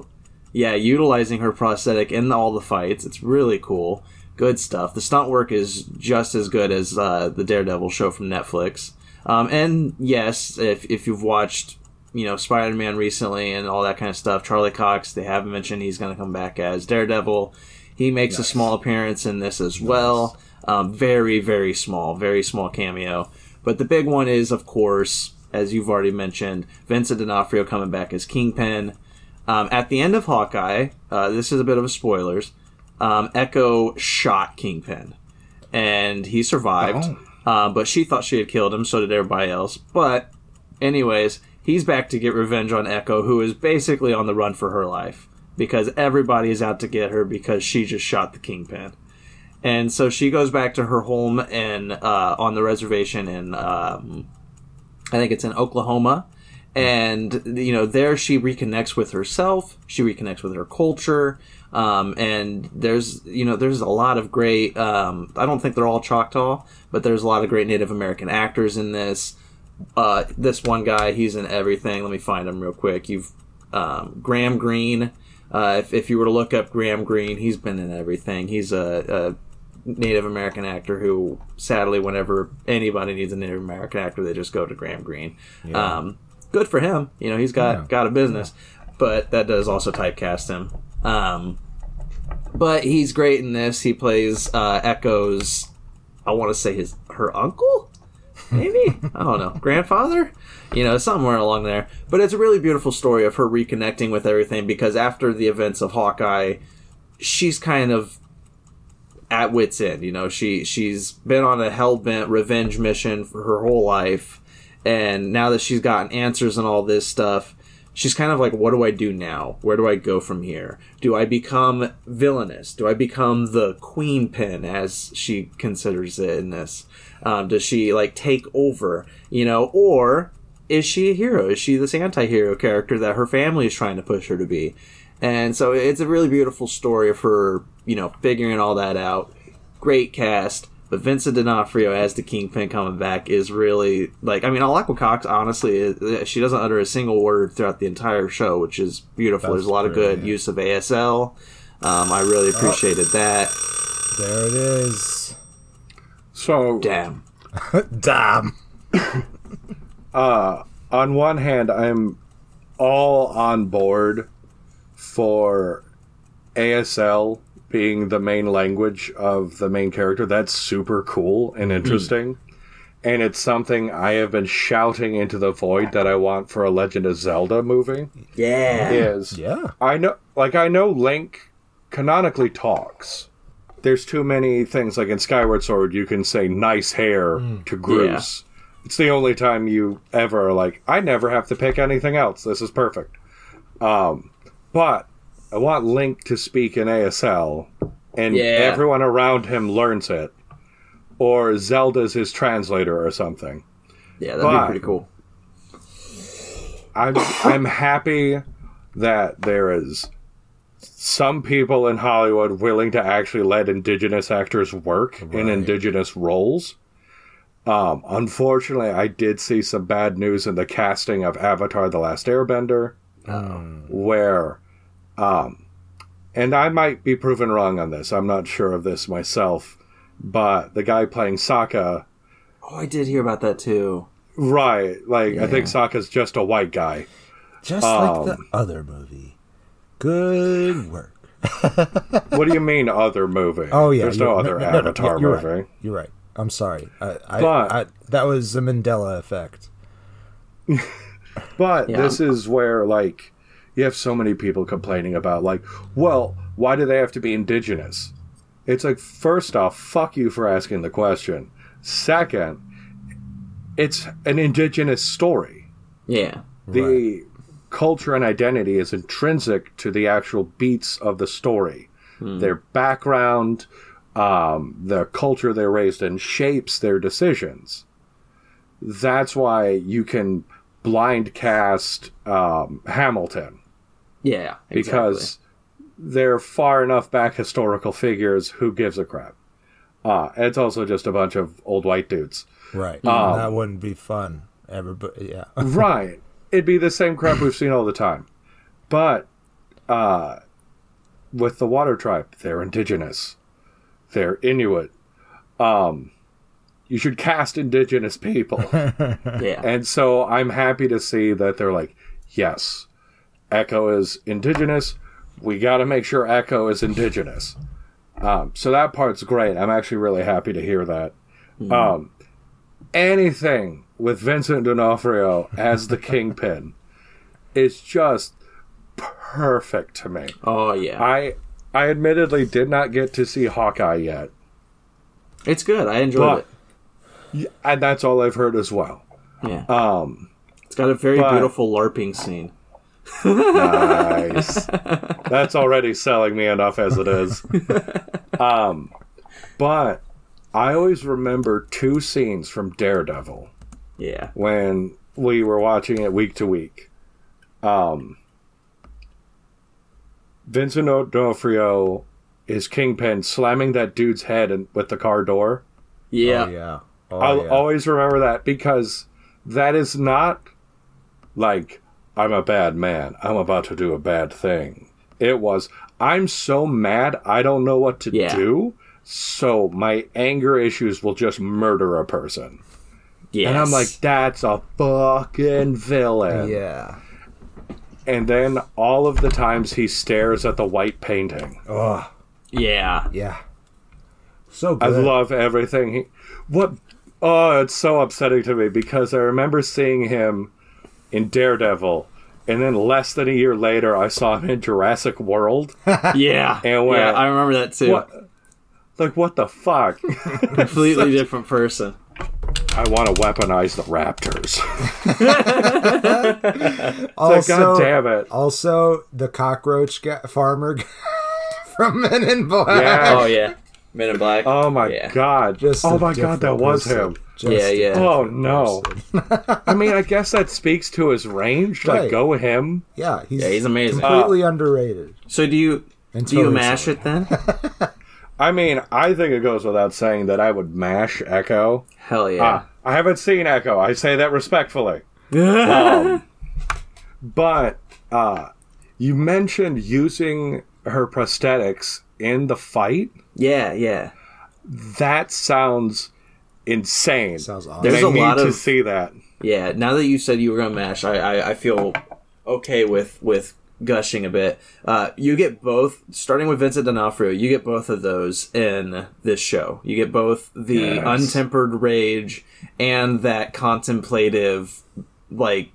yeah utilizing her prosthetic in all the fights. It's really cool. Good stuff. The stunt work is just as good as uh, the Daredevil show from Netflix. Um, and yes, if, if you've watched, you know, Spider Man recently and all that kind of stuff, Charlie Cox, they have mentioned he's going to come back as Daredevil. He makes a small appearance in this as well. Um, very, very small, very small cameo. But the big one is, of course, as you've already mentioned, Vincent D'Onofrio coming back as Kingpin. Um, at the end of Hawkeye, uh, this is a bit of a spoilers. Um, Echo shot Kingpin, and he survived. Uh, but she thought she had killed him, so did everybody else. But, anyways, he's back to get revenge on Echo, who is basically on the run for her life because everybody is out to get her because she just shot the Kingpin. And so she goes back to her home and uh, on the reservation in, um, I think it's in Oklahoma. And, you know, there she reconnects with herself. She reconnects with her culture. Um, and there's, you know, there's a lot of great, um, I don't think they're all Choctaw, but there's a lot of great Native American actors in this. Uh, this one guy, he's in everything. Let me find him real quick. You've, um, Graham Greene. Uh, if, if you were to look up Graham Greene, he's been in everything. He's a, a Native American actor who, sadly, whenever anybody needs a Native American actor, they just go to Graham Greene. Um, good for him. You know, he's got Yeah. got a business, but that does also typecast him. Um, but he's great in this. He plays uh, Echo's. I want to say his her uncle, maybe (laughs) I don't know, grandfather. You know, somewhere along there. But it's a really beautiful story of her reconnecting with everything because after the events of Hawkeye, she's kind of at wit's end. You know, she she's been on a hell bent revenge mission for her whole life, and now that she's gotten answers and all this stuff, she's kind of like, what do I do now? Where do I go from here? Do I become villainous? Do I become the queen pin as she considers it in this? Um, does she like take over? You know, or is she a hero? Is she this anti-hero character that her family is trying to push her to be? And so it's a really beautiful story of her, you know, figuring all that out. Great cast. But Vincent D'Onofrio as the Kingpin coming back is really like I mean Alaqua Cox honestly is- she doesn't utter a single word throughout the entire show which is beautiful. That's There's a lot of good yeah. use of ASL. Um, I really appreciated that. There it is. So Damn. (laughs) Damn. uh, on one hand, I'm all on board for ASL being the main language of the main character. That's super cool and interesting. And it's something I have been shouting into the void that I want for a Legend of Zelda movie. Yeah. Is Yeah. I know, like I know Link canonically talks. There's too many things like in Skyward Sword you can say nice hair to Groose. It's the only time you ever are like I never have to pick anything else. This is perfect. Um, but I want Link to speak in ASL, and Yeah. everyone around him learns it, or Zelda's his translator or something. Yeah, that'd But- be pretty cool. I'm I'm happy that there is some people in Hollywood willing to actually let indigenous actors work in indigenous roles. Um, unfortunately, I did see some bad news in the casting of Avatar: The Last Airbender, where, um, and I might be proven wrong on this. I'm not sure of this myself, but the guy playing Sokka, Oh, I did hear about that too. right? Like I think Yeah. Sokka's just a white guy. Just like the Um, other movie. Good work. (laughs) What do you mean other movie? Oh yeah. there's no other no, no, no, Avatar you're movie. Right. You're right. I'm sorry. I, I, But- I, that was the Mandela effect. (laughs) But Yeah. this is where like you have so many people complaining about like, well, why do they have to be indigenous? It's like first off, fuck you for asking the question. Second, it's an indigenous story. Yeah. The culture and identity is intrinsic to the actual beats of the story. Their background, um, the culture they're raised in shapes their decisions. That's why you can blind cast um, Hamilton Yeah. Exactly. because they're far enough back historical figures. Who gives a crap? Uh, it's also just a bunch of old white dudes. Right. Um, that wouldn't be fun. Everybody. Yeah. (laughs) right. It'd be the same crap we've seen all the time. But uh, with the Water Tribe, they're indigenous. They're Inuit. Um, you should cast indigenous people. (laughs) yeah. and so I'm happy to see that they're like, yes, Echo is indigenous. We got to make sure Echo is indigenous. Um, so that part's great. I'm actually really happy to hear that. Um, anything with Vincent D'Onofrio as the kingpin is just perfect to me. oh yeah. I I admittedly did not get to see Hawkeye yet, it's good. I enjoyed but it. And that's all I've heard as well. Yeah. Um, it's got a very but- beautiful LARPing scene. nice. that's already selling me enough as it is. (laughs) Um, but I always remember two scenes from Daredevil. Yeah. when we were watching it week to week. Um, Vincent D'Onofrio is Kingpin slamming that dude's head in, with the car door. Yeah. Oh, yeah. Oh, I'll yeah. always remember that because that is not like I'm a bad man. I'm about to do a bad thing. It was I'm so mad I don't know what to Yeah. do. So my anger issues will just murder a person. Yes. And I'm like, that's a fucking villain. Yeah. And then all of the times he stares at the white painting. Oh, yeah. yeah. So I love everything. He, what? Oh, it's so upsetting to me because I remember seeing him in Daredevil, and then less than a year later, I saw him in Jurassic World. (laughs) Yeah. And when- yeah. I remember that too. what? Like what the fuck? (laughs) (laughs) Completely different person. I want to weaponize the Raptors. Also, God damn it. also the cockroach farmer from Men in Black. Yeah. Oh yeah, Men in Black. Oh my Yeah. god. Just oh my god, that was person. him. Just Yeah, yeah. Oh no. I mean, I guess that speaks to his range. Like, Right. go him. Yeah, he's, Yeah, he's amazing. completely underrated. So do you Until do you he's mash it then? (laughs) I mean, I think it goes without saying that I would mash Echo. Hell yeah. Ah, I haven't seen Echo. I say that respectfully. (laughs) um, but uh, you mentioned using her prosthetics in the fight. Yeah, yeah. That sounds insane. Sounds awesome. There's and I a need lot to see that. Yeah, now that you said you were gonna mash, I, I, I feel okay with with gushing a bit. Uh, you get both, starting with Vincent D'Onofrio, you get both of those in this show. You get both the Yes. untempered rage and that contemplative, like,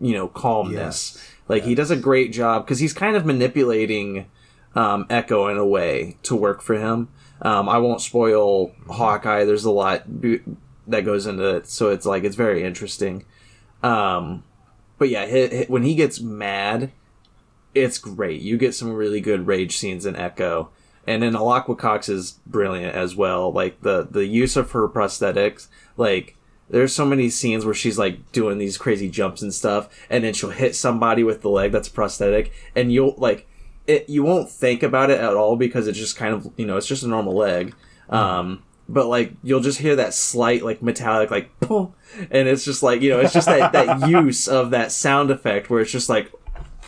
you know, calmness. Yes. Like he does a great job because he's kind of manipulating um, Echo in a way to work for him. Um, I won't spoil Hawkeye. There's a lot that goes into it, so it's like it's very interesting. Um, but yeah, when he gets mad, it's great. You get some really good rage scenes in Echo, and then Alaqua Cox is brilliant as well. Like the the use of her prosthetics, like there's so many scenes where she's like doing these crazy jumps and stuff, and then she'll hit somebody with the leg that's prosthetic, and you'll like it. You won't think about it at all because it's just kind of you know it's just a normal leg. Um, but like you'll just hear that slight like metallic like (laughs) boom, and it's just like you know it's just that that (laughs) use of that sound effect where it's just like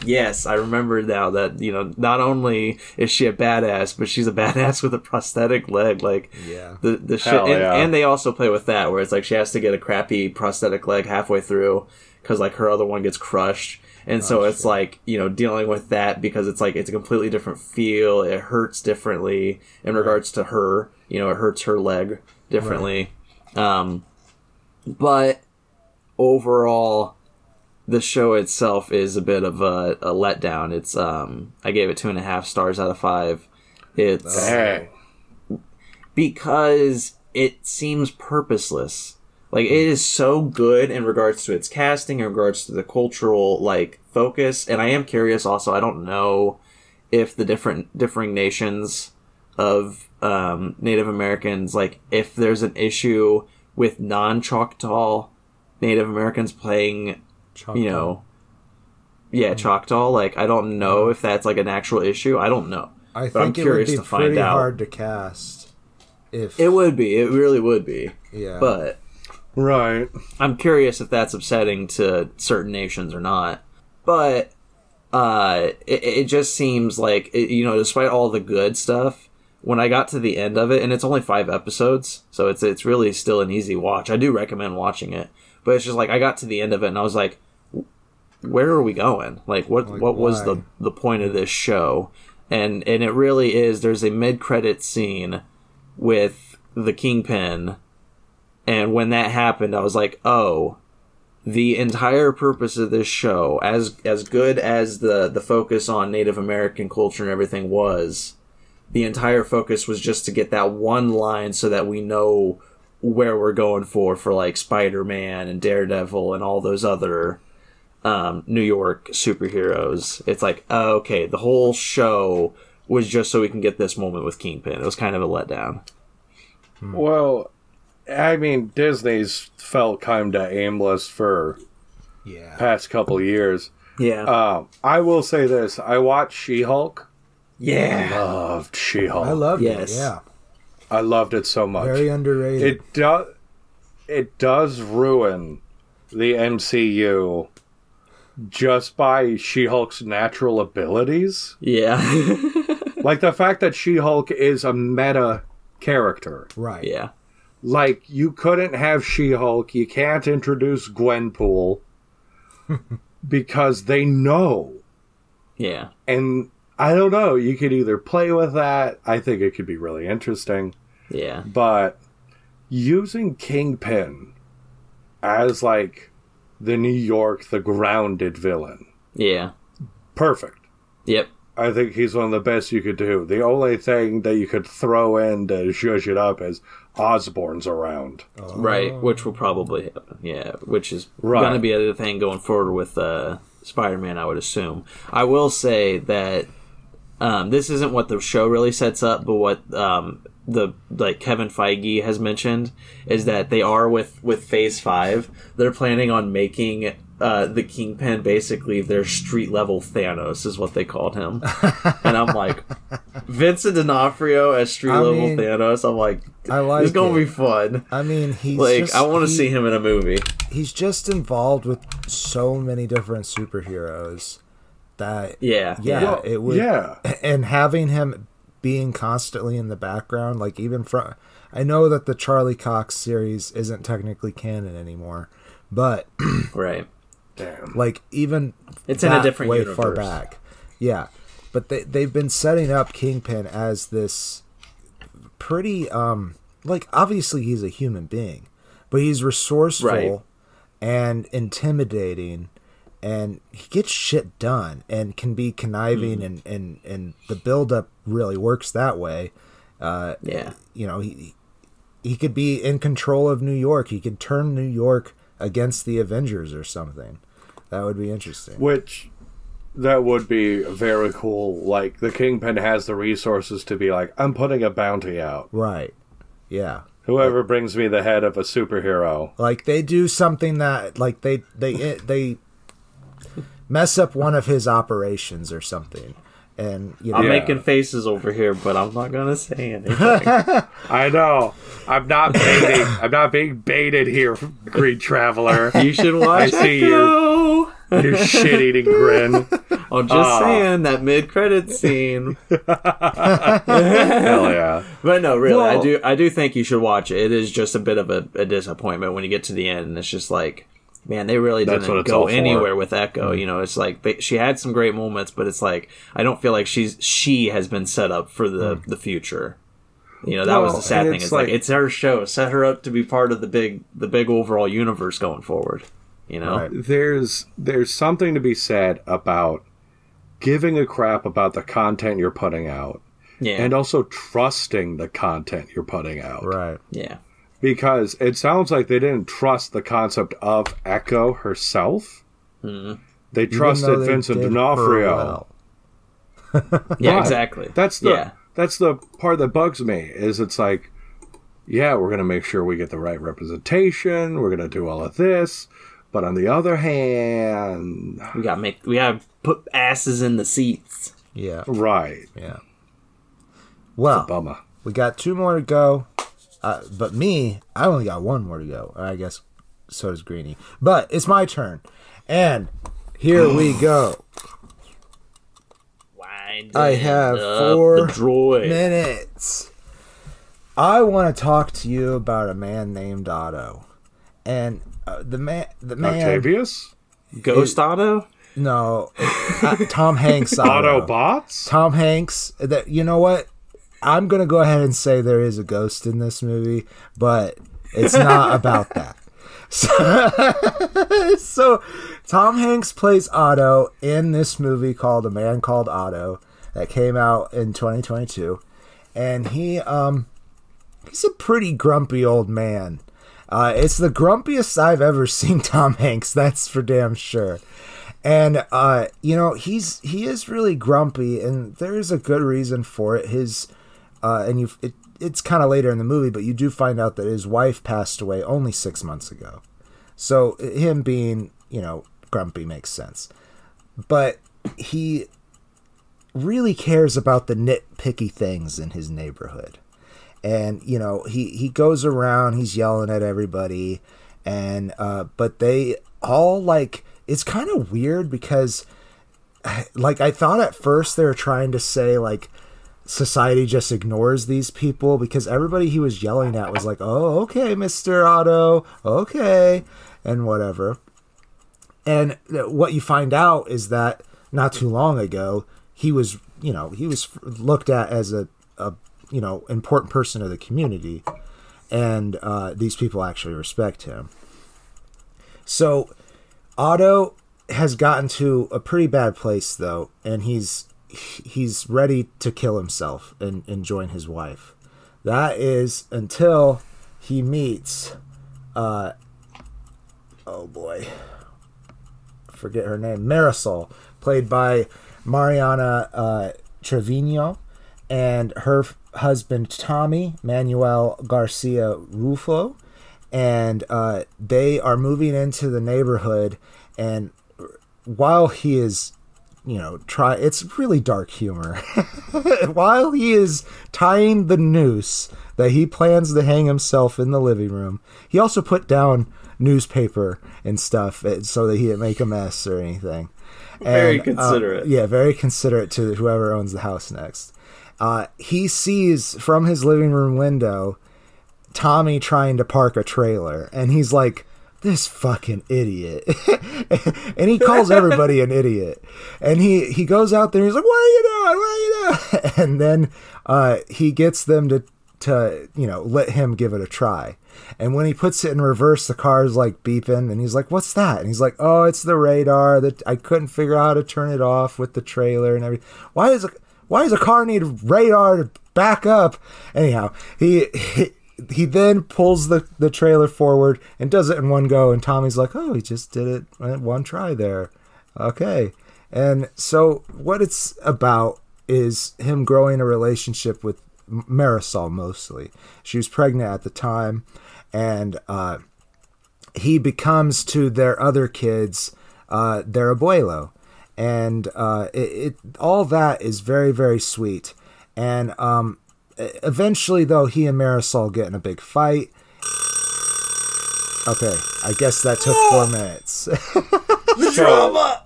yes i remember now that you know not only is she a badass but she's a (laughs) badass with a prosthetic leg like Yeah. the the shit and, yeah. and they also play with that where it's like she has to get a crappy prosthetic leg halfway through because like her other one gets crushed and so it's like you know dealing with that because it's like it's a completely different feel. It hurts differently in regards to her. You know it hurts her leg differently. Um but overall the show itself is a bit of a, a letdown. It's um i gave it two and a half stars out of five. It's Dang. because it seems purposeless. Like it is so good in regards to its casting, in regards to the cultural like focus, and I am curious. Also, I don't know if the different differing nations of um, Native Americans, like if there's an issue with non-Choctaw Native Americans playing, you know, yeah, Choctaw. Like I don't know if that's like an actual issue. I don't know. I But I'm think it would curious be to find pretty out. hard to cast. If It would be. It really would be. yeah, But Right. I'm curious if that's upsetting to certain nations or not. But uh, it, it just seems like it, you know, despite all the good stuff, when I got to the end of it, and it's only five episodes, so it's it's really still an easy watch. I do recommend watching it, but it's just like I got to the end of it and I was like, where are we going? Like, what Like, what was the the point of this show? And and it really is. There's a mid credit scene with the kingpin and when that happened, I was like, "Oh, the entire purpose of this show, as as good as the the focus on Native American culture and everything was, the entire focus was just to get that one line so that we know where we're going for for like Spider-Man and Daredevil and all those other um, New York superheroes. It's like, oh, okay, the whole show was just so we can get this moment with Kingpin. It was kind of a letdown. Well, I mean, Disney's felt kind of aimless for yeah, past couple years. Yeah. Um, I will say this: I watched She-Hulk. yeah. I loved She-Hulk. I loved Yes. it. Yeah, I loved it so much. very underrated. it does. It does ruin the MCU just by She-Hulk's natural abilities. Yeah. (laughs) like the fact that She-Hulk is a meta character. right. yeah. Like you couldn't have She-Hulk, you can't introduce Gwenpool (laughs) because they know. Yeah. And I don't know, you could either play with that, I think it could be really interesting, Yeah. but using Kingpin as like the New York the grounded villain. Yeah. Perfect. Yep. I think he's one of the best you could do. The only thing that you could throw in to zhuzh it up is Osborn's around. Right, which will probably happen. Yeah, which is Right. going to be a thing going forward with uh, Spider-Man. I would assume. I will say that um, this isn't what the show really sets up, but what um, the like Kevin Feige has mentioned is that they are with with Phase Five. They're planning on making. Uh, the Kingpin basically their street level Thanos is what they called him, (laughs) and I'm like Vincent D'Onofrio as street I level mean, Thanos. I'm like, I like it's gonna it. be fun. I mean, he's Like just, I want to see him in a movie. He's just involved with so many different superheroes that Yeah. yeah, Well, it would yeah. and having him being constantly in the background, like even from I know that the Charlie Cox series isn't technically canon anymore, but (clears throat) Right. Damn. like even It's in a different way universe. far back. Yeah, but they they've been setting up Kingpin as this pretty um like obviously he's a human being, but he's resourceful Right. and intimidating and he gets shit done and can be conniving Hmm. and and and the build up really works that way. Uh Yeah. you know, he he could be in control of New York. He could turn New York against the Avengers or something. That would be interesting. Which that would be very cool. Like the Kingpin has the resources to be like, I'm putting a bounty out. Right. Yeah. Whoever brings me the head of a superhero. Like they do something that like they they they (laughs) mess up one of his operations or something. And you know I'm Yeah. making faces over here, but I'm not gonna say anything. (laughs) I know. I'm not baiting. I'm not being baited here, Green Traveler. (laughs) you should watch I see Echo. Your shit-eating grin. (laughs) I'm just Ah. saying that mid-credit scene. Hell yeah. But no, really, I do. I do think you should watch it. It is just a bit of a, a disappointment when you get to the end, and it's just like, man, they really That's didn't go for. anywhere with Echo. Mm. You know, it's like they, she had some great moments, but it's like I don't feel like she's she has been set up for the mm. the future. You know, that was the sad thing. it's It's like, like- it's her show. Set her up to be part of the big the big overall universe going forward. You know, Right. There's there's something to be said about giving a crap about the content you're putting out yeah, and also trusting the content you're putting out. right. yeah, Because it sounds like they didn't trust the concept of Echo herself. Hmm. They trusted they Vincent did D'Onofrio. well. (laughs) yeah, exactly. That's the yeah. that's the part that bugs me is it's like yeah we're gonna make sure we get the right representation we're gonna do all of this but on the other hand We got to make we got to put asses in the seats. Yeah. right Yeah. Well, bummer we got two more to go. Uh, but me, I only got one more to go. I guess so does Greeny. But it's my turn. And here we (gasps) go. Winding I have four minutes. I want to talk to you about a man named Otto. And uh, the man, the man, octavius Ghost Auto. no, uh, Tom Hanks. (laughs) Otto. autobots Tom Hanks. That you know what? I'm gonna go ahead and say there is a ghost in this movie, but it's not (laughs) about that. So, (laughs) so Tom Hanks plays Otto in this movie called A Man Called Otto that came out in 2022, and he um he's a pretty grumpy old man. Uh, it's the grumpiest I've ever (laughs) seen Tom Hanks. That's for damn sure and uh you know he's he is really grumpy and there's a good reason for it his uh and you it, it's kind of later in the movie but you do find out that his wife passed away only six months ago. So him being you know grumpy makes sense. But he really cares about the nitpicky things in his neighborhood. And you know he he goes around he's yelling at everybody and uh but they all like it's kind of weird because like i thought at first they were trying to say like society just ignores these people because everybody he was yelling at was like oh okay mr otto okay and whatever. And what you find out is that not too long ago he was you know he was looked at as a, a you know important person of the community and uh, these people actually respect him. So otto has gotten to a pretty bad place though and he's he- he's ready to kill himself and, and join his wife. That is until he meets, uh, oh boy, forget her name, Marisol, played by Mariana uh, Trevino, and her husband Tommy Manuel Garcia Rufo, and uh, they are moving into the neighborhood, and while he is you know try it's really dark humor. (laughs) While he is tying the noose that he plans to hang himself in the living room he also put down newspaper and stuff eh, so that he didn't make a mess or anything. Very And, uh, considerate. yeah very considerate to whoever owns the house next. Uh, he sees from his living room window Tommy trying to park a trailer, and he's like, "This fucking idiot," (laughs) and he calls everybody an idiot. And he he goes out there, and he's like, "What are you doing? What are you doing?" (laughs) And then uh, he gets them to to you know let him give it a try. And when he puts it in reverse, the car's like beeping, and he's like, "What's that?" And he's like, "Oh, it's the radar that I couldn't figure out how to turn it off with the trailer and everything. Why does a why does a car need radar to back up?" Anyhow, he. he he then pulls the, the trailer forward and does it in one go and tommy's like oh he just did it at one try there. Okay. And so what it's about is him growing a relationship with marisol mostly. She was pregnant at the time and uh, he becomes to their other kids uh, their abuelo. And uh, it, it all that is very very sweet. And um, eventually though he and marisol get in a big fight okay i guess that took four (laughs) minutes (laughs) The drama,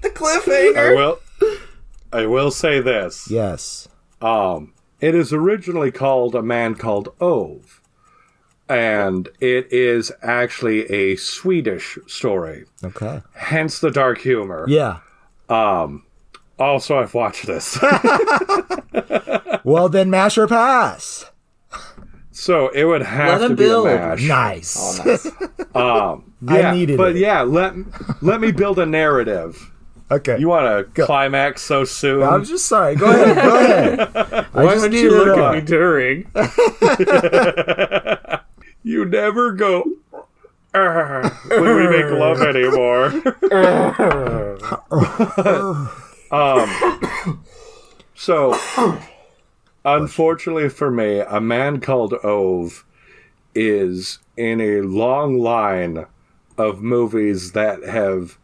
the cliffhanger. I cliffhanger. will. I will say this. yes Um, it is originally called a man called Ove, and it is actually a Swedish story. okay Hence the dark humor. yeah Oh, also, I've watched this, (laughs) well then mash or pass so it would have Let to be build. a mash. nice Oh, nice. (laughs) Um, I Yeah, needed but it. yeah, let let me build a narrative. okay You want to climax so soon? i'm just sorry go ahead go (laughs) ahead i Why just don't needed you look at me during? You never go ah, when we make love anymore. Um, so, unfortunately for me, a man called Ove is in a long line of movies that have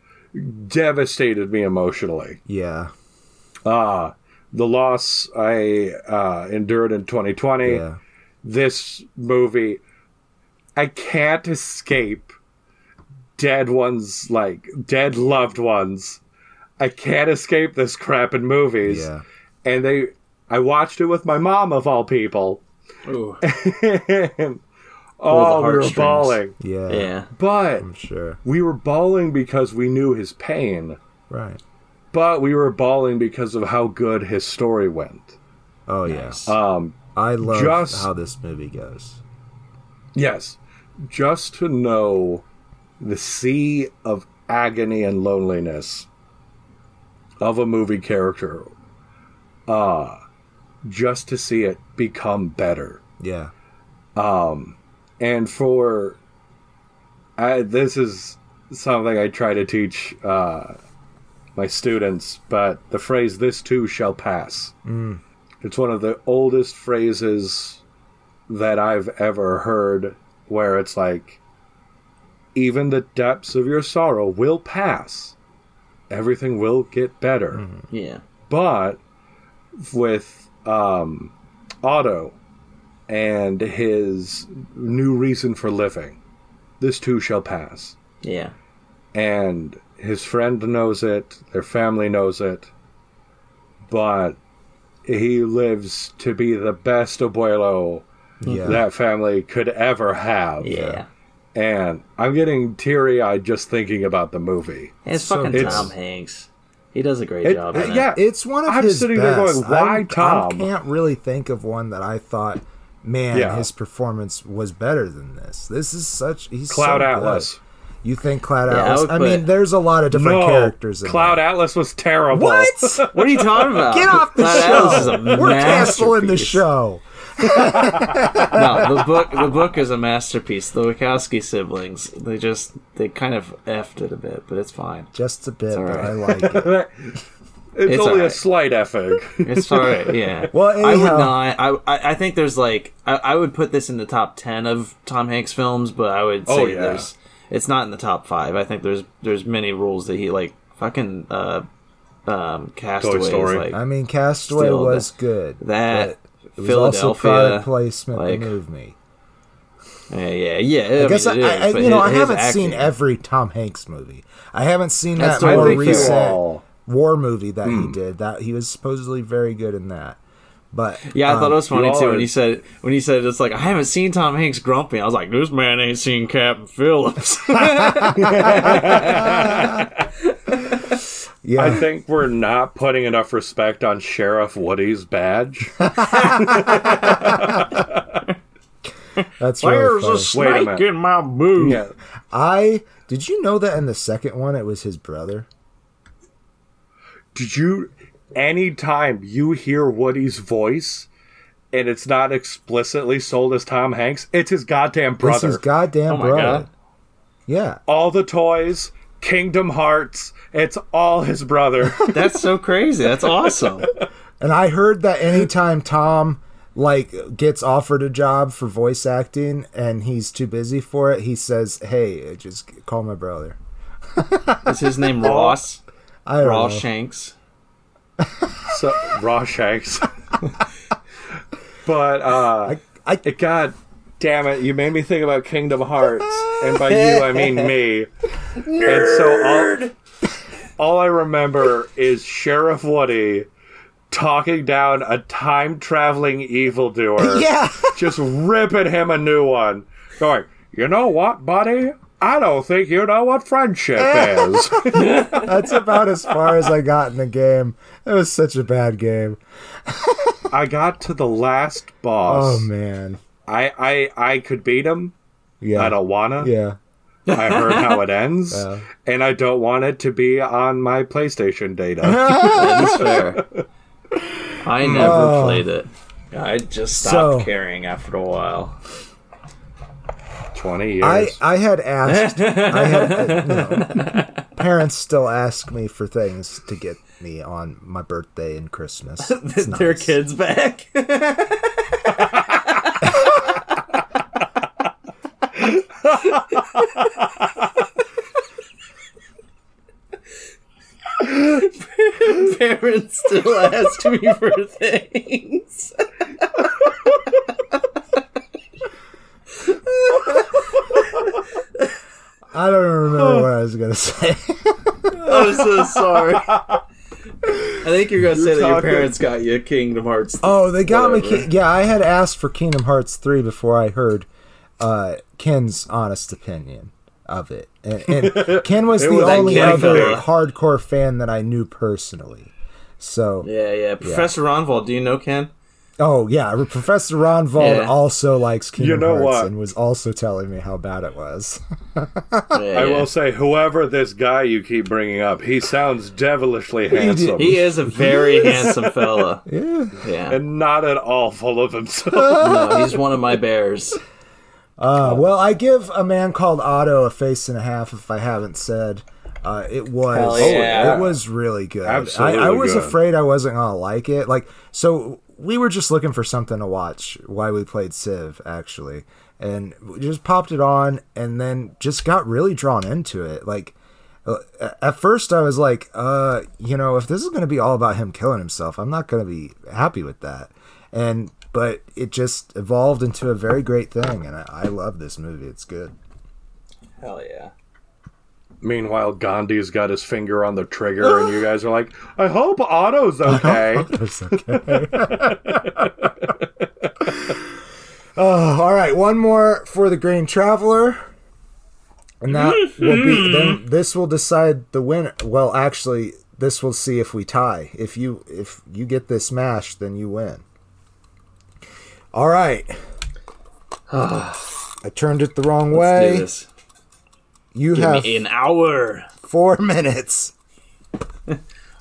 devastated me emotionally. yeah Uh, the loss I uh, endured in 2020 yeah this movie i can't escape dead ones like dead loved ones i can't escape this crap in movies. Yeah. And they i watched it with my mom of all people. Ooh. (laughs) and oh we were bawling. Yeah. Yeah. but i'm sure. we were bawling because we knew his pain. Right. But we were bawling because of how good his story went. Oh Nice. yeah um i love Just- how this movie goes. Yes. Just to know the sea of agony and loneliness of a movie character. Uh just to see it become better. yeah Um, And for I this is something I try to teach uh my students, but the phrase this too shall pass. It's one of the oldest phrases that I've ever heard where it's like even the depths of your sorrow will pass. Everything will get better. Yeah. But with um, Otto and his new reason for living, this too shall pass. Yeah. And his friend knows it, their family knows it, but he lives to be the best abuelo yeah that family could ever have. Yeah. And I'm getting teary eyed just thinking about the movie. It's So fucking it's- Tom Hanks. He does a great It- job. in it. yeah, It's one of I'm his sitting best. there going, "Why I'm- Tom?" I can't really think of one that I thought, man, Yeah. his performance was better than this. This is such he's Cloud so Atlas. Good. You think Cloud Yeah, Atlas? would I, put- mean, there's a lot of different no, characters. In Cloud there. Atlas was terrible. What? (laughs) What are you talking about? Get off the Cloud Atlas is show. a We're canceling the show. (laughs) no, the book the book is a masterpiece. The Wachowski siblings, they just they kind of effed it a bit, but it's fine. Just a bit, all but. I like it. (laughs) It's, It's only a slight effing. It's alright, yeah. (laughs) Well, I would not. I, I I think there's like I, I would put this in the top ten of Tom Hanks films, but I would say Oh, yeah. there's it's not in the top five. I think there's there's many rules that he like fucking uh um Castaway like I mean, Castaway Still, was good. that but it was also Philadelphia product placement like- to move me. yeah yeah yeah. I guess I, mean, I, is, but you know, his- I haven't seen every Tom Hanks movie. I haven't seen That's that totally more. Hmm. recent all. war movie that he did. That he was supposedly very good in that. But Yeah, I thought it was funny you too when he said when he said it's like I haven't seen Tom Hanks grumpy. I was like, this man ain't seen Captain Phillips. (laughs) (laughs) (laughs) yeah, I think we're not putting enough respect on Sheriff Woody's badge. (laughs) (laughs) that's really funny. Wait a minute. in my boot? yeah. I did you know that in the second one it was his brother? Did you? Anytime you hear Woody's voice, and it's not explicitly sold as Tom Hanks, it's his goddamn It's brother. his goddamn Oh brother. God. Yeah. all the toys, Kingdom Hearts, it's all his brother. (laughs) That's so crazy. That's awesome. And I heard that anytime Tom like gets offered a job for voice acting and he's too busy for it, he says, "Hey, just call my brother." Is his name Ross? I don't Ross know. Shanks. so Raw Shanks. (laughs) but uh I it god damn it, you made me think about Kingdom Hearts. And by you I mean (laughs) me. And so all, all I remember is Sheriff Woody talking down a time traveling evildoer. (laughs) yeah. just ripping him a new one. Going, you know what, buddy? I don't think you know what friendship (laughs) is. (laughs) That's about as far as I got in the game. It was such a bad game. I got to the last boss. Oh man. I, I I could beat him. Yeah. I don't wanna. Yeah. I heard how it ends, (laughs) Yeah. and I don't want it to be on my PlayStation data. (laughs) That's fair. I never Oh. played it. I just stopped So- caring after a while. Twenty years. I I had asked I had uh, you know, (laughs) parents still ask me for things to get me on my birthday and Christmas. It's Their nice. kids back. Parents still (laughs) ask me for things. I don't remember what I was gonna say. (laughs) I'm so sorry. I think you're gonna say that your parents got you Kingdom Hearts. Oh, they got me. Whatever. Ki- Yeah, I had asked for Kingdom Hearts three before I heard uh, Ken's honest opinion of it, and, and (laughs) Ken was the was only Ken other fella. hardcore fan that I knew personally. So, Yeah, yeah. Professor Ragnvald, do you know Ken? oh yeah, Professor Ragnvald Yeah. also likes Kingdom know Hearts what? and was also telling me how bad it was. (laughs) Yeah, I yeah. will say, whoever this guy you keep bringing up, he sounds devilishly handsome He is a very handsome fella. (laughs) yeah. Yeah. and not at all full of himself. (laughs) No, he's one of my bears. Uh, well, I give a man called Otto a face and a half. If I haven't said, uh, it was Hell yeah. it was really good. Absolutely I, I was good. afraid I wasn't gonna like it. Like, so we were just looking for something to watch while we played Civ, actually, and we just popped it on, and then just got really drawn into it. Like. uh, At first, I was like, uh, you know, if this is going to be all about him killing himself, I'm not going to be happy with that. And but it just evolved into a very great thing, and I, I love this movie. It's good. Hell yeah. Meanwhile, Gandhi's got his finger on the trigger, and you (gasps) guys are like, I hope Otto's okay. It's okay. (laughs) oh, all right. One more for the Green Traveler, and that will be mm-hmm. then. This will decide the winner. Well, actually, this will see if we tie. If you if you get this match, then you win. All right. (sighs) I turned it the wrong Let's way. Do this. You Give have me an hour. four (laughs) minutes.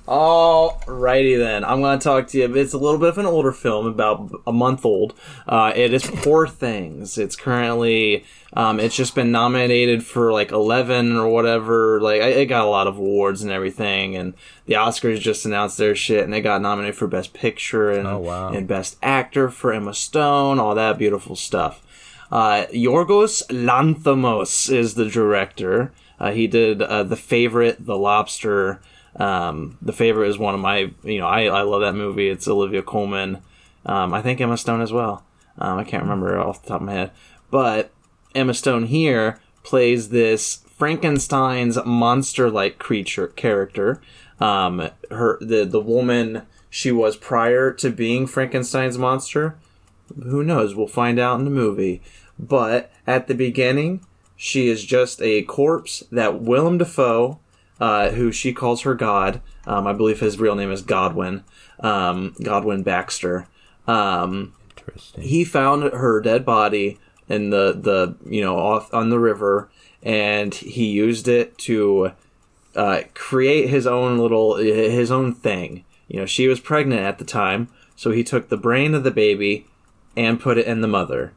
Alrighty then, I'm going to talk to you. It's a little bit of an older film, about a month old. Uh, it is Poor Things. It's currently, um, it's just been nominated for like 11 or whatever. Like, it got a lot of awards and everything. And the Oscars just announced their shit, and they got nominated for Best Picture and, Oh, wow. and Best Actor for Emma Stone, all that beautiful stuff. Uh, Yorgos Lanthimos is the director. Uh, he did uh, The Favorite, The Lobster. Um, the Favorite is one of my, you know, I, I love that movie. It's Olivia Colman. Um, I think Emma Stone as well. Um, I can't remember off the top of my head. But Emma Stone here plays this Frankenstein's monster-like creature character. Um, her the the woman she was prior to being Frankenstein's monster who knows? We'll find out in the movie. But at the beginning, she is just a corpse that Willem Dafoe, uh, who she calls her god, um, I believe his real name is Godwin, um, Godwin Baxter. Um, Interesting. he found her dead body in the the you know off on the river, and he used it to uh, create his own little his own thing. You know, she was pregnant at the time, so he took the brain of the baby and put it in the mother,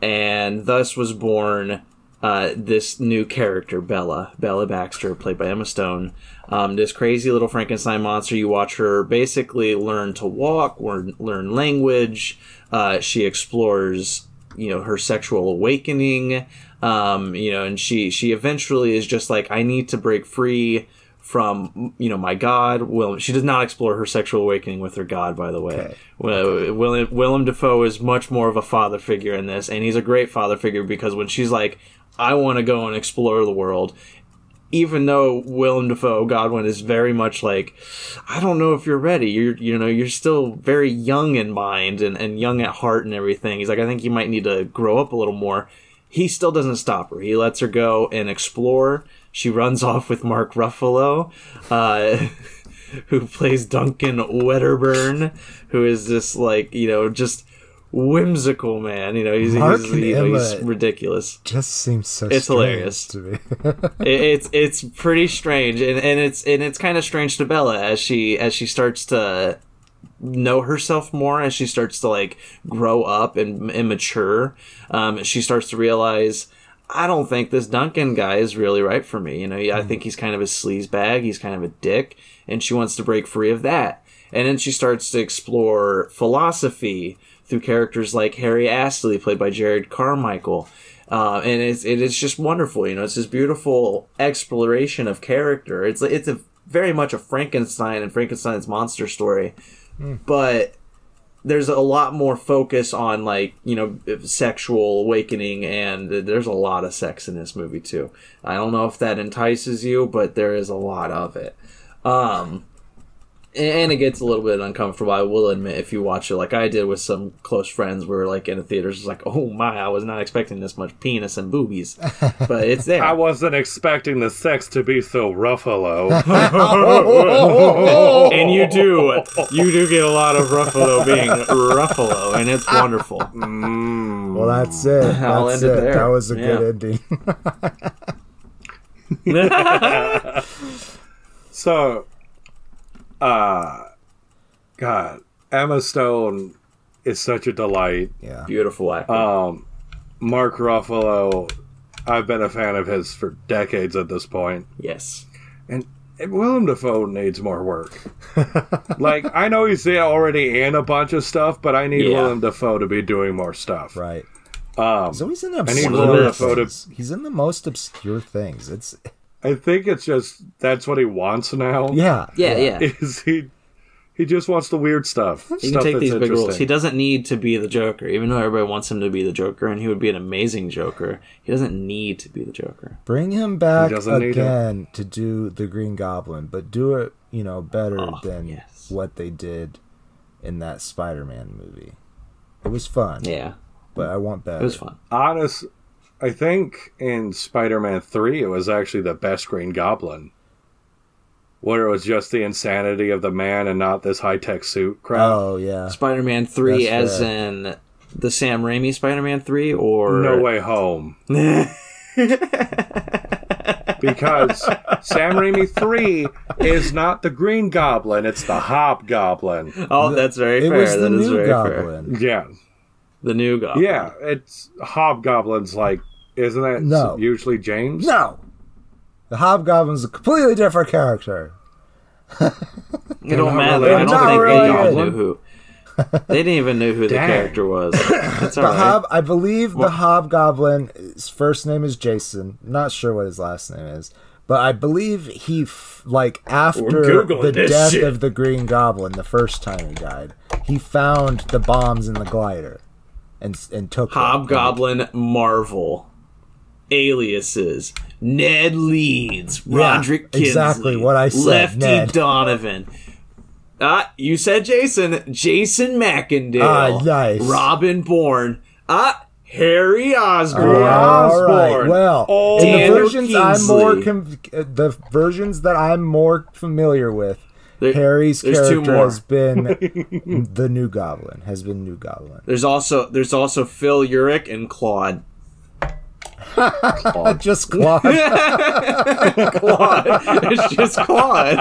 and thus was born uh, this new character, Bella. Bella Baxter, played by Emma Stone. Um, this crazy little Frankenstein monster. You watch her basically learn to walk, learn, learn language. Uh, she explores, you know, her sexual awakening. Um, you know, and she she eventually is just like, I need to break free from you know my god Willem. She does not explore her sexual awakening with her god, by the way. Okay. Well, Willem, Willem Dafoe is much more of a father figure in this, and he's a great father figure because when she's like, "I want to go and explore the world," even though Willem Dafoe Godwin is very much like, "I don't know if you're ready. You're you know you're still very young in mind and and young at heart and everything." He's like, "I think you might need to grow up a little more." He still doesn't stop her. He lets her go and explore. She runs off with Mark Ruffalo. Uh, (laughs) who plays Duncan Wedderburn, who is this like you know just whimsical man. You know he's Mark he's, and you know, he's ridiculous. Just seems so. It's hilarious. to me. (laughs) It, it's it's pretty strange, and, and it's and it's kind of strange to Bella as she as she starts to know herself more as she starts to like grow up and, and mature. Um, she starts to realize. I don't think this Duncan guy is really right for me. You know, I think he's kind of a sleaze bag. He's kind of a dick, and she wants to break free of that. And then she starts to explore philosophy through characters like Harry Astley, played by Jerrod Carmichael. Uh, and it's it is just wonderful. You know, it's this beautiful exploration of character. It's it's a very much a Frankenstein and Frankenstein's monster story, but there's a lot more focus on like you know sexual awakening and there's a lot of sex in this movie too. I don't know if that entices you but there is a lot of it. Um and it gets a little bit uncomfortable i will admit if you watch it like i did with some close friends we were like in the theaters it's like oh my i was not expecting this much penis and boobies (laughs) but it's there I wasn't expecting the sex to be so ruffalo. (laughs) and you do you do get a lot of ruffalo being ruffalo and it's wonderful mm. well, that's it. (laughs) I'll That's end it it. there. That was a Yeah. good ending. So, uh, God, Emma Stone is such a delight. yeah. beautiful acting Um, Mark Ruffalo, I've been a fan of his for decades at this point. yes And Willem Dafoe needs more work. (laughs) like, I know he's already in a bunch of stuff, but I need Yeah. Willem Dafoe to be doing more stuff. Right. Um, So he's in need obscure Willem Dafoe to- He's in the most obscure things. It's I think it's just that's what he wants now. yeah. yeah yeah (laughs) Is he? He just wants the weird stuff. He stuff can take these big roles. He doesn't need to be the Joker, even though everybody wants him to be the Joker, and he would be an amazing Joker. He doesn't need to be the Joker. Bring him back doesn't need again to do the Green Goblin, but do it, you know, better Oh, than yes. what they did in that Spider-Man movie. It was fun, Yeah, but I want better. it was fun. honest. I think in Spider-Man Three, it was actually the best Green Goblin, where it was just the insanity of the man and not this high-tech suit crap. Oh yeah, Spider-Man Three, That's as fair. in the Sam Raimi Spider-Man Three, or no way home. (laughs) because Sam Raimi 3 is not the Green Goblin, it's the Hobgoblin. Oh, that's very It fair. was the That is new very fair. Goblin. Yeah. The new goblin. Yeah, it's Hobgoblin's like, isn't that No. usually James? No, the Hobgoblin's a completely different character. It don't not matter. related I don't think the they even Goblin. knew who. They didn't even know who the character was. (coughs) That's all The right. Hob, I believe the Hobgoblin. His first name is Jason. Not sure what his last name is, but I believe he f- like after the death shit. of the Green Goblin, the first time he died, he found the bombs in the glider, and and took them. Hobgoblin Marvel. Aliases. Ned Leeds. Yeah, Roderick Kingsley. exactly what I said, Lefty Ned. Donovan. Ah, you said Jason. Jason Macendale. Ah, nice. Robin Borne. Ah, Harry Osborn. All right. Well, Oh, in the versions I'm more com- uh, the versions that I'm more familiar with, there, Harry's character has been (laughs) the new Goblin. Has been new Goblin. There's also there's also Phil Urich and Claude. (laughs) Just Claude. (laughs) Claude. it's just Claude.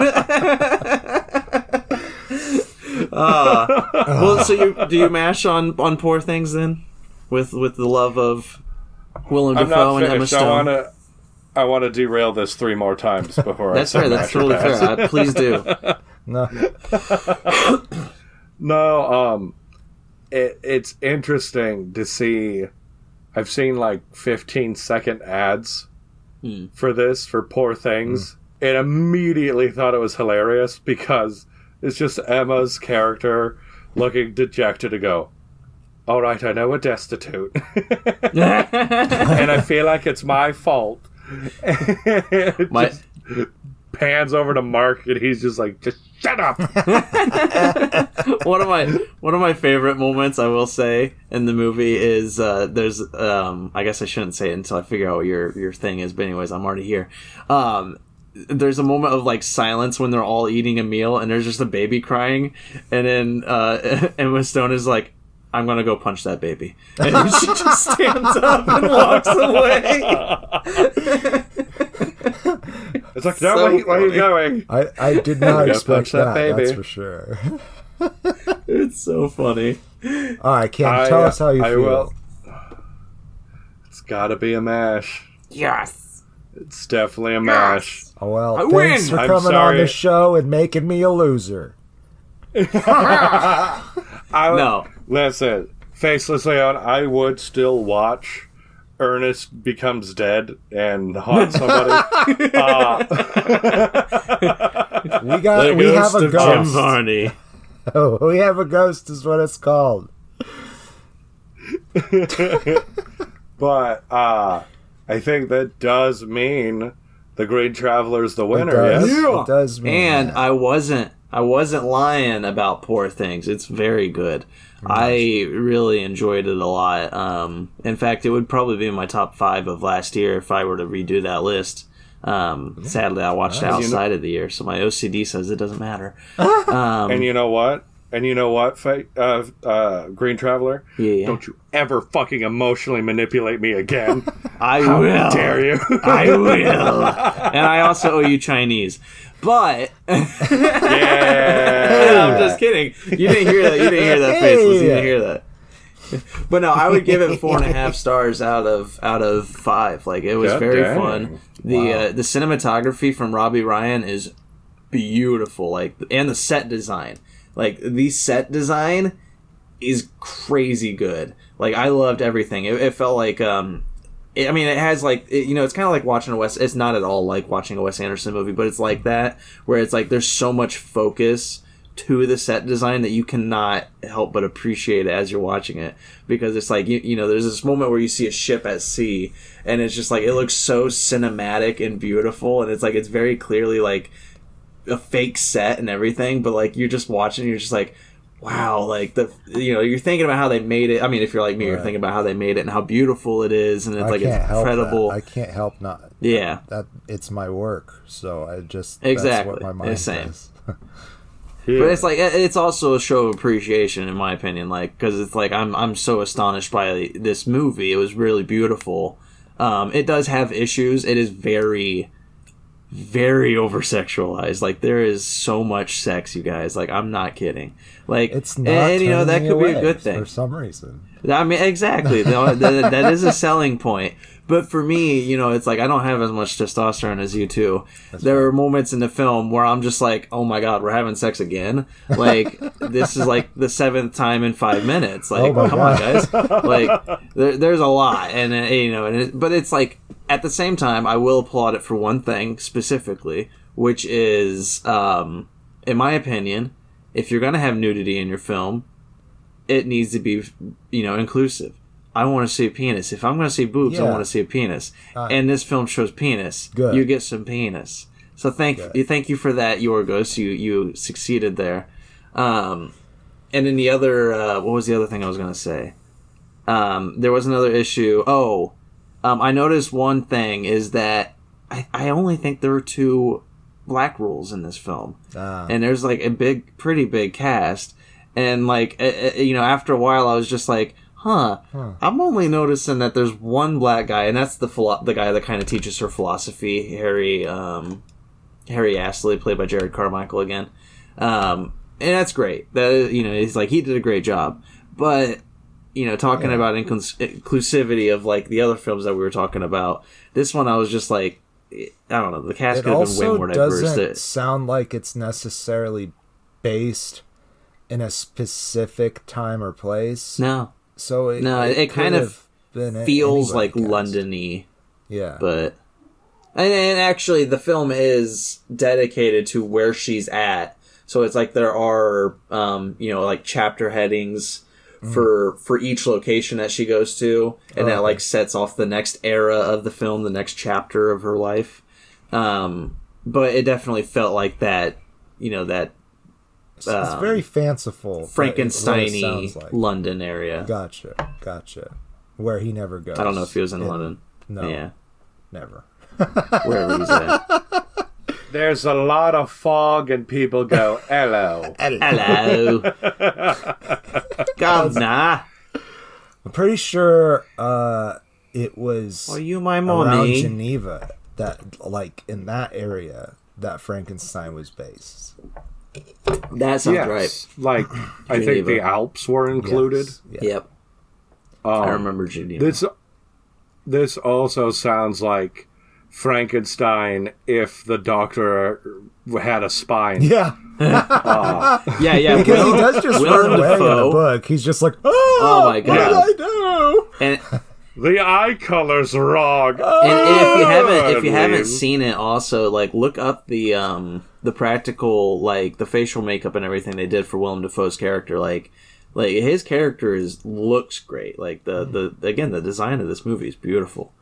uh, (laughs) well, so you do you mash on on poor things then, with with the love of Willem I'm Dafoe not and Emma finished. I Stone? want to. I want to derail this three more times before That's I fair. That's smash it totally fair. I, please do. no. No, um, it, it's interesting to see. I've seen like 15 second ads Hmm. for this for Poor Things, and immediately thought it was hilarious because it's just Emma's character looking dejected to go. All right, I know we're destitute, (laughs) and I feel like it's my fault. (laughs) It My- just pans over to Mark, and he's just like, "Just shut up." (laughs) (laughs) one of my one of my favorite moments I will say in the movie is uh, there's um, I guess I shouldn't say it until I figure out what your your thing is, but anyways, I'm already here. Um, there's a moment of like silence when they're all eating a meal and there's just a baby crying and then uh, (laughs) Emma Stone is like. I'm gonna go punch that baby, and she just stands up and walks away. It's like, no, So wait, where are you going? I, I did not (laughs) expect punch that that. That's for sure. (laughs) It's so funny. All right, Ken, I- tell us how you I feel. will. It's gotta be a mash. Yes. It's definitely a mash. Oh well, I thanks win! for coming on the show and making me a loser. (laughs) I, No. Listen, Faceless Leon, I would still watch Ernest Becomes Dead and haunts somebody. (laughs) uh, (laughs) We got, we have a ghost Jim. Varney. Oh, (laughs) we have a ghost, is what it's called. but uh, I think that does mean the Green Traveler's the It winner, does, yes? Yeah. it does mean and that. I wasn't I wasn't lying about Poor Things. It's very good. I really enjoyed it a lot. Um, in fact, it would probably be in my top five of last year if I were to redo that list. Um, sadly, I watched it outside of the year, so my OCD says it doesn't matter. (laughs) Um, And you know what? And you know what, uh, uh, Green Traveler? Yeah. Don't you ever fucking emotionally manipulate me again. (laughs) I How will. dare you? (laughs) I will. and I also owe you Chinese. But (laughs) yeah. I'm just kidding. You didn't hear that. You didn't hear that faceless. You didn't hear that. But no, I would give it four and a half stars out of out of five. Like it was God very dang. fun. The uh, the cinematography from Robbie Ryan is beautiful. Like and the set design. Like the set design is crazy good. Like I loved everything. It, it felt like um it, I mean it has like it, you know it's kind of like watching a Wes it's not at all like watching a Wes Anderson movie, but it's like that where it's like there's so much focus to the set design that you cannot help but appreciate it as you're watching it because it's like you, you know there's this moment where you see a ship at sea and it's just like it looks so cinematic and beautiful and it's like it's very clearly like a fake set and everything, but like you're just watching, you're just like, wow, like the you know you're thinking about how they made it. I mean, if you're like me, you're thinking about how they made it and how beautiful it is, and it's I like it's incredible. That. I can't help not. yeah, That it's my work, so I just Exactly. That's what my mind It's same. says. (laughs) but it's like it's also a show of appreciation, in my opinion. Like because it's like I'm I'm so astonished by this movie. It was really beautiful. Um, it does have issues. It is very very over sexualized. Like there is so much sex, you guys. Like I'm not kidding. Like It's not. and, you know that could be a good thing. for some reason. I mean, exactly. That, (laughs) that is a selling point. But for me, you know, it's like I don't have as much testosterone as you two. there are moments in the film where I'm just like, "Oh my god, we're having sex again!" Like (laughs) this is like the seventh time in five minutes. Like, Oh come on, guys! Like, (laughs) there, there's a lot, and uh, you know, and it, but it's like at the same time, I will applaud it for one thing specifically, which is, um, in my opinion, if you're gonna have nudity in your film, it needs to be you know inclusive. I want to see a penis. If I'm going to see boobs, I Yeah. want to see a penis. and this film shows penis. Good. You get some penis. So thank you, thank you for that, Yorgos. You you succeeded there. Um, and then the other, uh, what was the other thing I was going to say? Um, there was another issue. Oh, um, I noticed one thing is that I, I only think there were two black roles in this film Ah. and there's like a big pretty big cast and like uh, uh, you know after a while i was just like huh, i'm only noticing that there's one black guy and that's the philo- the guy that kind of teaches her philosophy harry um harry astley played by jerrod carmichael again. Um and that's great. That is, you know he's like he did a great job. But you know talking about inclus- inclusivity of like the other films that we were talking about this one i was just like i don't know the cast It could have been way more diverse. doesn't sound like it's necessarily based in a specific time or place. no So it, No, it kind of feels like. London-y, Yeah, but and, and actually the film is dedicated to where she's at. So it's like there are um, you know like chapter headings for for each location that she goes to, and that okay. like sets off the next era of the film, the next chapter of her life. Um, but it definitely felt like that, you know, that it's, it's very fanciful. but it- what it Frankenstein-y like. London area. Gotcha, gotcha. Where he never goes. I don't know if he was in Yeah, London. No, Yeah, never. (laughs) wherever he's at. There's a lot of fog, and people go, "Hello." (laughs) Hello. (laughs) Governor. I'm pretty sure uh, it was Are you my around? Geneva that, like, in that area that Frankenstein was based. That sounds yes, right. like I think the Alps were included. Yes, yeah. Yep. Um, I remember Geneva. This this also sounds like Frankenstein if the doctor had a spine. Yeah, (laughs) yeah, yeah. because he does just Willem run away in the book. He's just like, oh, Oh my God. what did I do? And, The eye color's wrong. and if you haven't if you haven't seen it, also like look up the um the practical like the facial makeup and everything they did for Willem Dafoe's character. Like like his character is looks great. Like the the again the design of this movie is beautiful.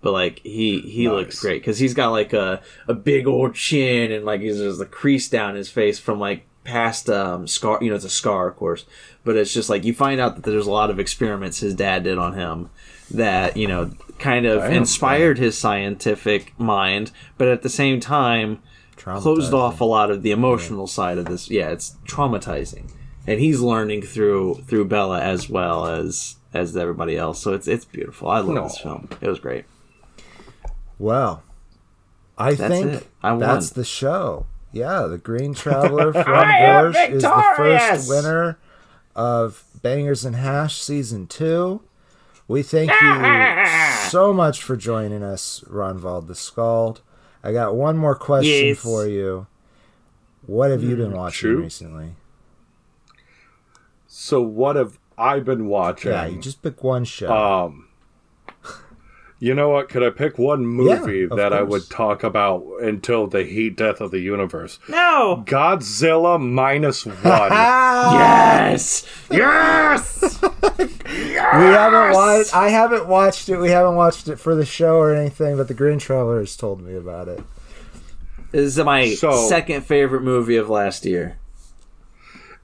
But like he he looks great because he's got like a a big old chin and like he's there's a crease down his face from like past um scar you know it's a scar of course but it's just like you find out that there's a lot of experiments his dad did on him that you know kind of inspired his scientific mind but at the same time closed off a lot of the emotional side of this. Yeah it's traumatizing. And he's learning through through bella as well as as everybody else. So it's it's beautiful. I love No. this film. It was great. Well, I That's think. I that's the show. Yeah, the Green (laughs) Traveler from Bush is the first winner of Bangers and Hash season two. We thank you (laughs) so much for joining us, Ragnvald the Scald. I got one more question Yes. for you. What have you been watching shoot. recently? So what have I been watching? Yeah, you just pick one show. Um, you know what? Could I pick one movie Yeah, of that I would talk about until the heat death of the universe? no Godzilla minus one. (laughs) yes yes yes! (laughs) we haven't watched. I haven't watched it. We haven't watched it for the show or anything. But the Green Traveler has told me about it. this is my So- second favorite movie of last year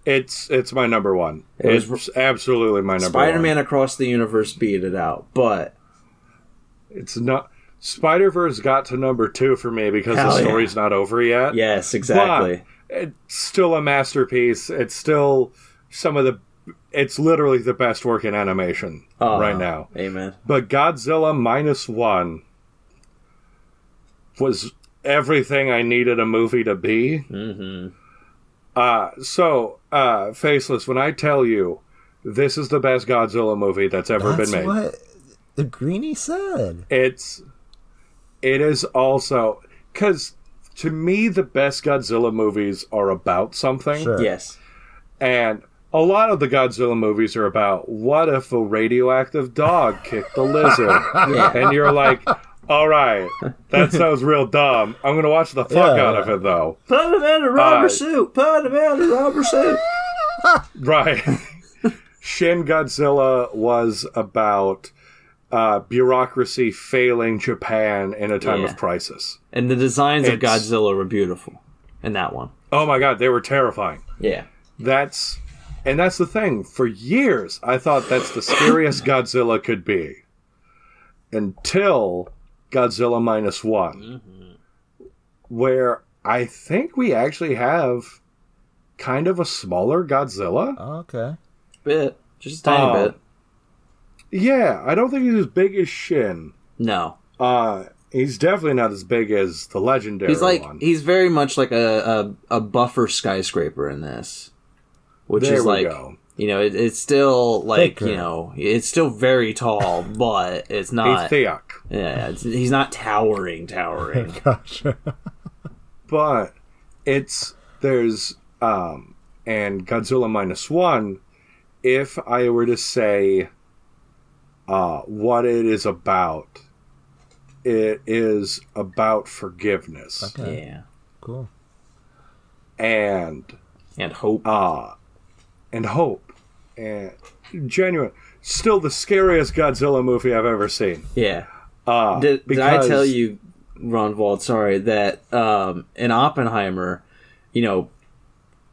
it's it's my number one. It was- it's absolutely my number one. spider-man across the universe beat it out but It's not Spider Verse got to number two for me because Hell the yeah. story's not over yet. yes exactly But it's still a masterpiece. It's still some of the. It's literally the best work in animation Aw, right now. amen But Godzilla minus one was everything I needed a movie to be. Mm-hmm. Uh, so, uh, Faceless, when I tell you this is the best Godzilla movie that's ever That's been made, what the Greenie said. it's it is also because to me the best Godzilla movies are about something, Sure. Yes. and a lot of the Godzilla movies are about what if a radioactive dog kicked the lizard, (laughs) Yeah. and you're like. All right, that (laughs) sounds real dumb. I'm gonna watch the fuck Yeah. out of it though. Put him in a rubber Uh, suit. Put him in a rubber suit. (laughs) Right. Shin Godzilla was about uh, bureaucracy failing Japan in a time Yeah. of crisis. And the designs of Godzilla were beautiful in that one. Oh my god, they were terrifying. Yeah. That's and that's the thing. For years, I thought that's the scariest (coughs) Godzilla could be. Until Godzilla minus one, where I think we actually have kind of a smaller Godzilla. Okay. Bit. Just a tiny Oh. bit. Yeah, I don't think he's as big as Shin. No. Uh, he's definitely not as big as the legendary He's like one. he's very much like a, a, a buffer skyscraper in this. Which There is we like go. you know, it, it's still like, Thicker. you know, it's still very tall, (laughs) but it's He's not Yeah, it's, he's not towering, towering. (laughs) Gotcha. but it's there's um and Godzilla minus one. If I were to say uh, what it is about, it is about forgiveness Okay. yeah. Cool. and And hope. uh, and hope and genuine. Still the scariest Godzilla movie I've ever seen. Yeah. Uh, Did, did I tell you, Ragnvald, sorry, that um, in Oppenheimer, you know,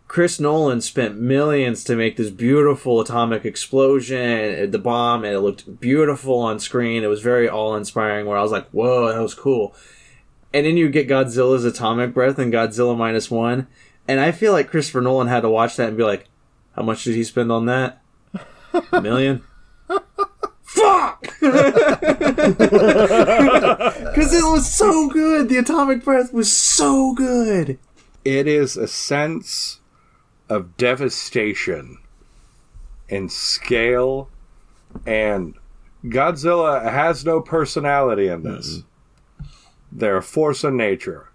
Chris Nolan spent millions to make this beautiful atomic explosion, the bomb, and it looked beautiful on screen. It was very awe inspiring, where I was like, whoa, that was cool. And then you get Godzilla's atomic breath and Godzilla minus one. And I feel like Christopher Nolan had to watch that and be like, how much did he spend on that? A million? (laughs) Fuck! (laughs) Because it was so good. The atomic breath was so good. it is a sense of devastation and scale and Godzilla has no personality in this. They're a force of nature.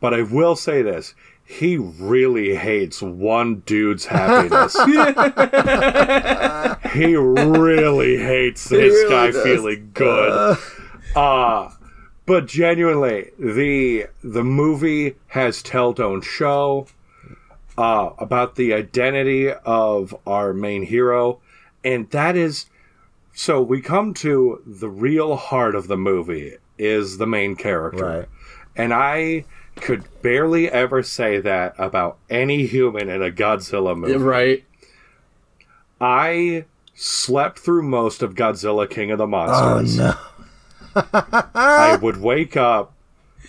But I will say this. He really hates one dude's happiness. (laughs) he really hates this really guy does. feeling good. Uh but genuinely, the the movie has tell don't show uh, about the identity of our main hero, and that is so we come to the real heart of the movie is the main character, Right. and I could barely ever say that about any human in a Godzilla movie. Right. I slept through most of Godzilla King of the Monsters. Oh no. (laughs) I would wake up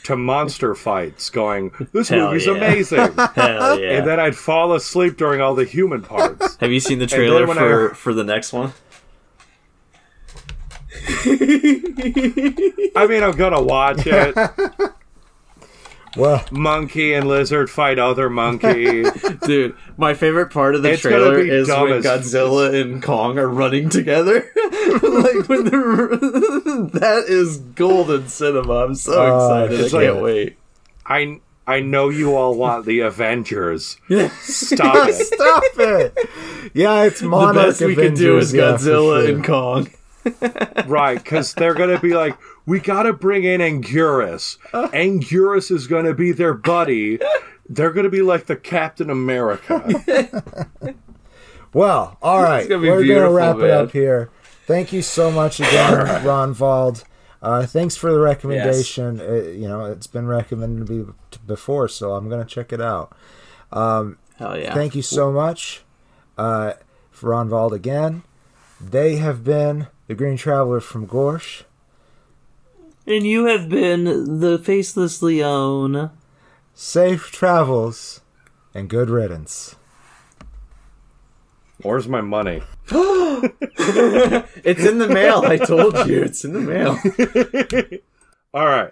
to monster fights going, This Hell movie's yeah. amazing. (laughs) Hell yeah. And then I'd fall asleep during all the human parts. Have you seen the trailer for, I- for the next one? I mean, I'm gonna watch it. (laughs) Well, Monkey and lizard fight other monkey. (laughs) Dude, my favorite part of the It's trailer is when as- Godzilla and Kong are running together. (laughs) like when they're (laughs) that is golden cinema. I'm so Oh, excited. I can't like- wait. I I know you all want the Avengers. Stop it. stop it. Yeah, it's The best we can do Avengers, is yeah, Godzilla sure. and Kong. Right, because they're gonna be like, we gotta bring in Anguirus. (laughs) Anguirus is gonna be their buddy. They're gonna be like the Captain America. (laughs) Well, all right. gonna We're going to beautiful, wrap it up here. Thank you so much again, Ragnvald. Uh, thanks for the recommendation. It, you know, it's been recommended to me t- before, so I'm going to check it out. Hell yeah. Thank you so much uh, for Ragnvald again. They have been the Green Traveler from Gorsh. And you have been the faceless Leone. Safe travels and good riddance. Where's my money? (gasps) (laughs) It's in the mail. I told you, it's in the mail. (laughs) All right.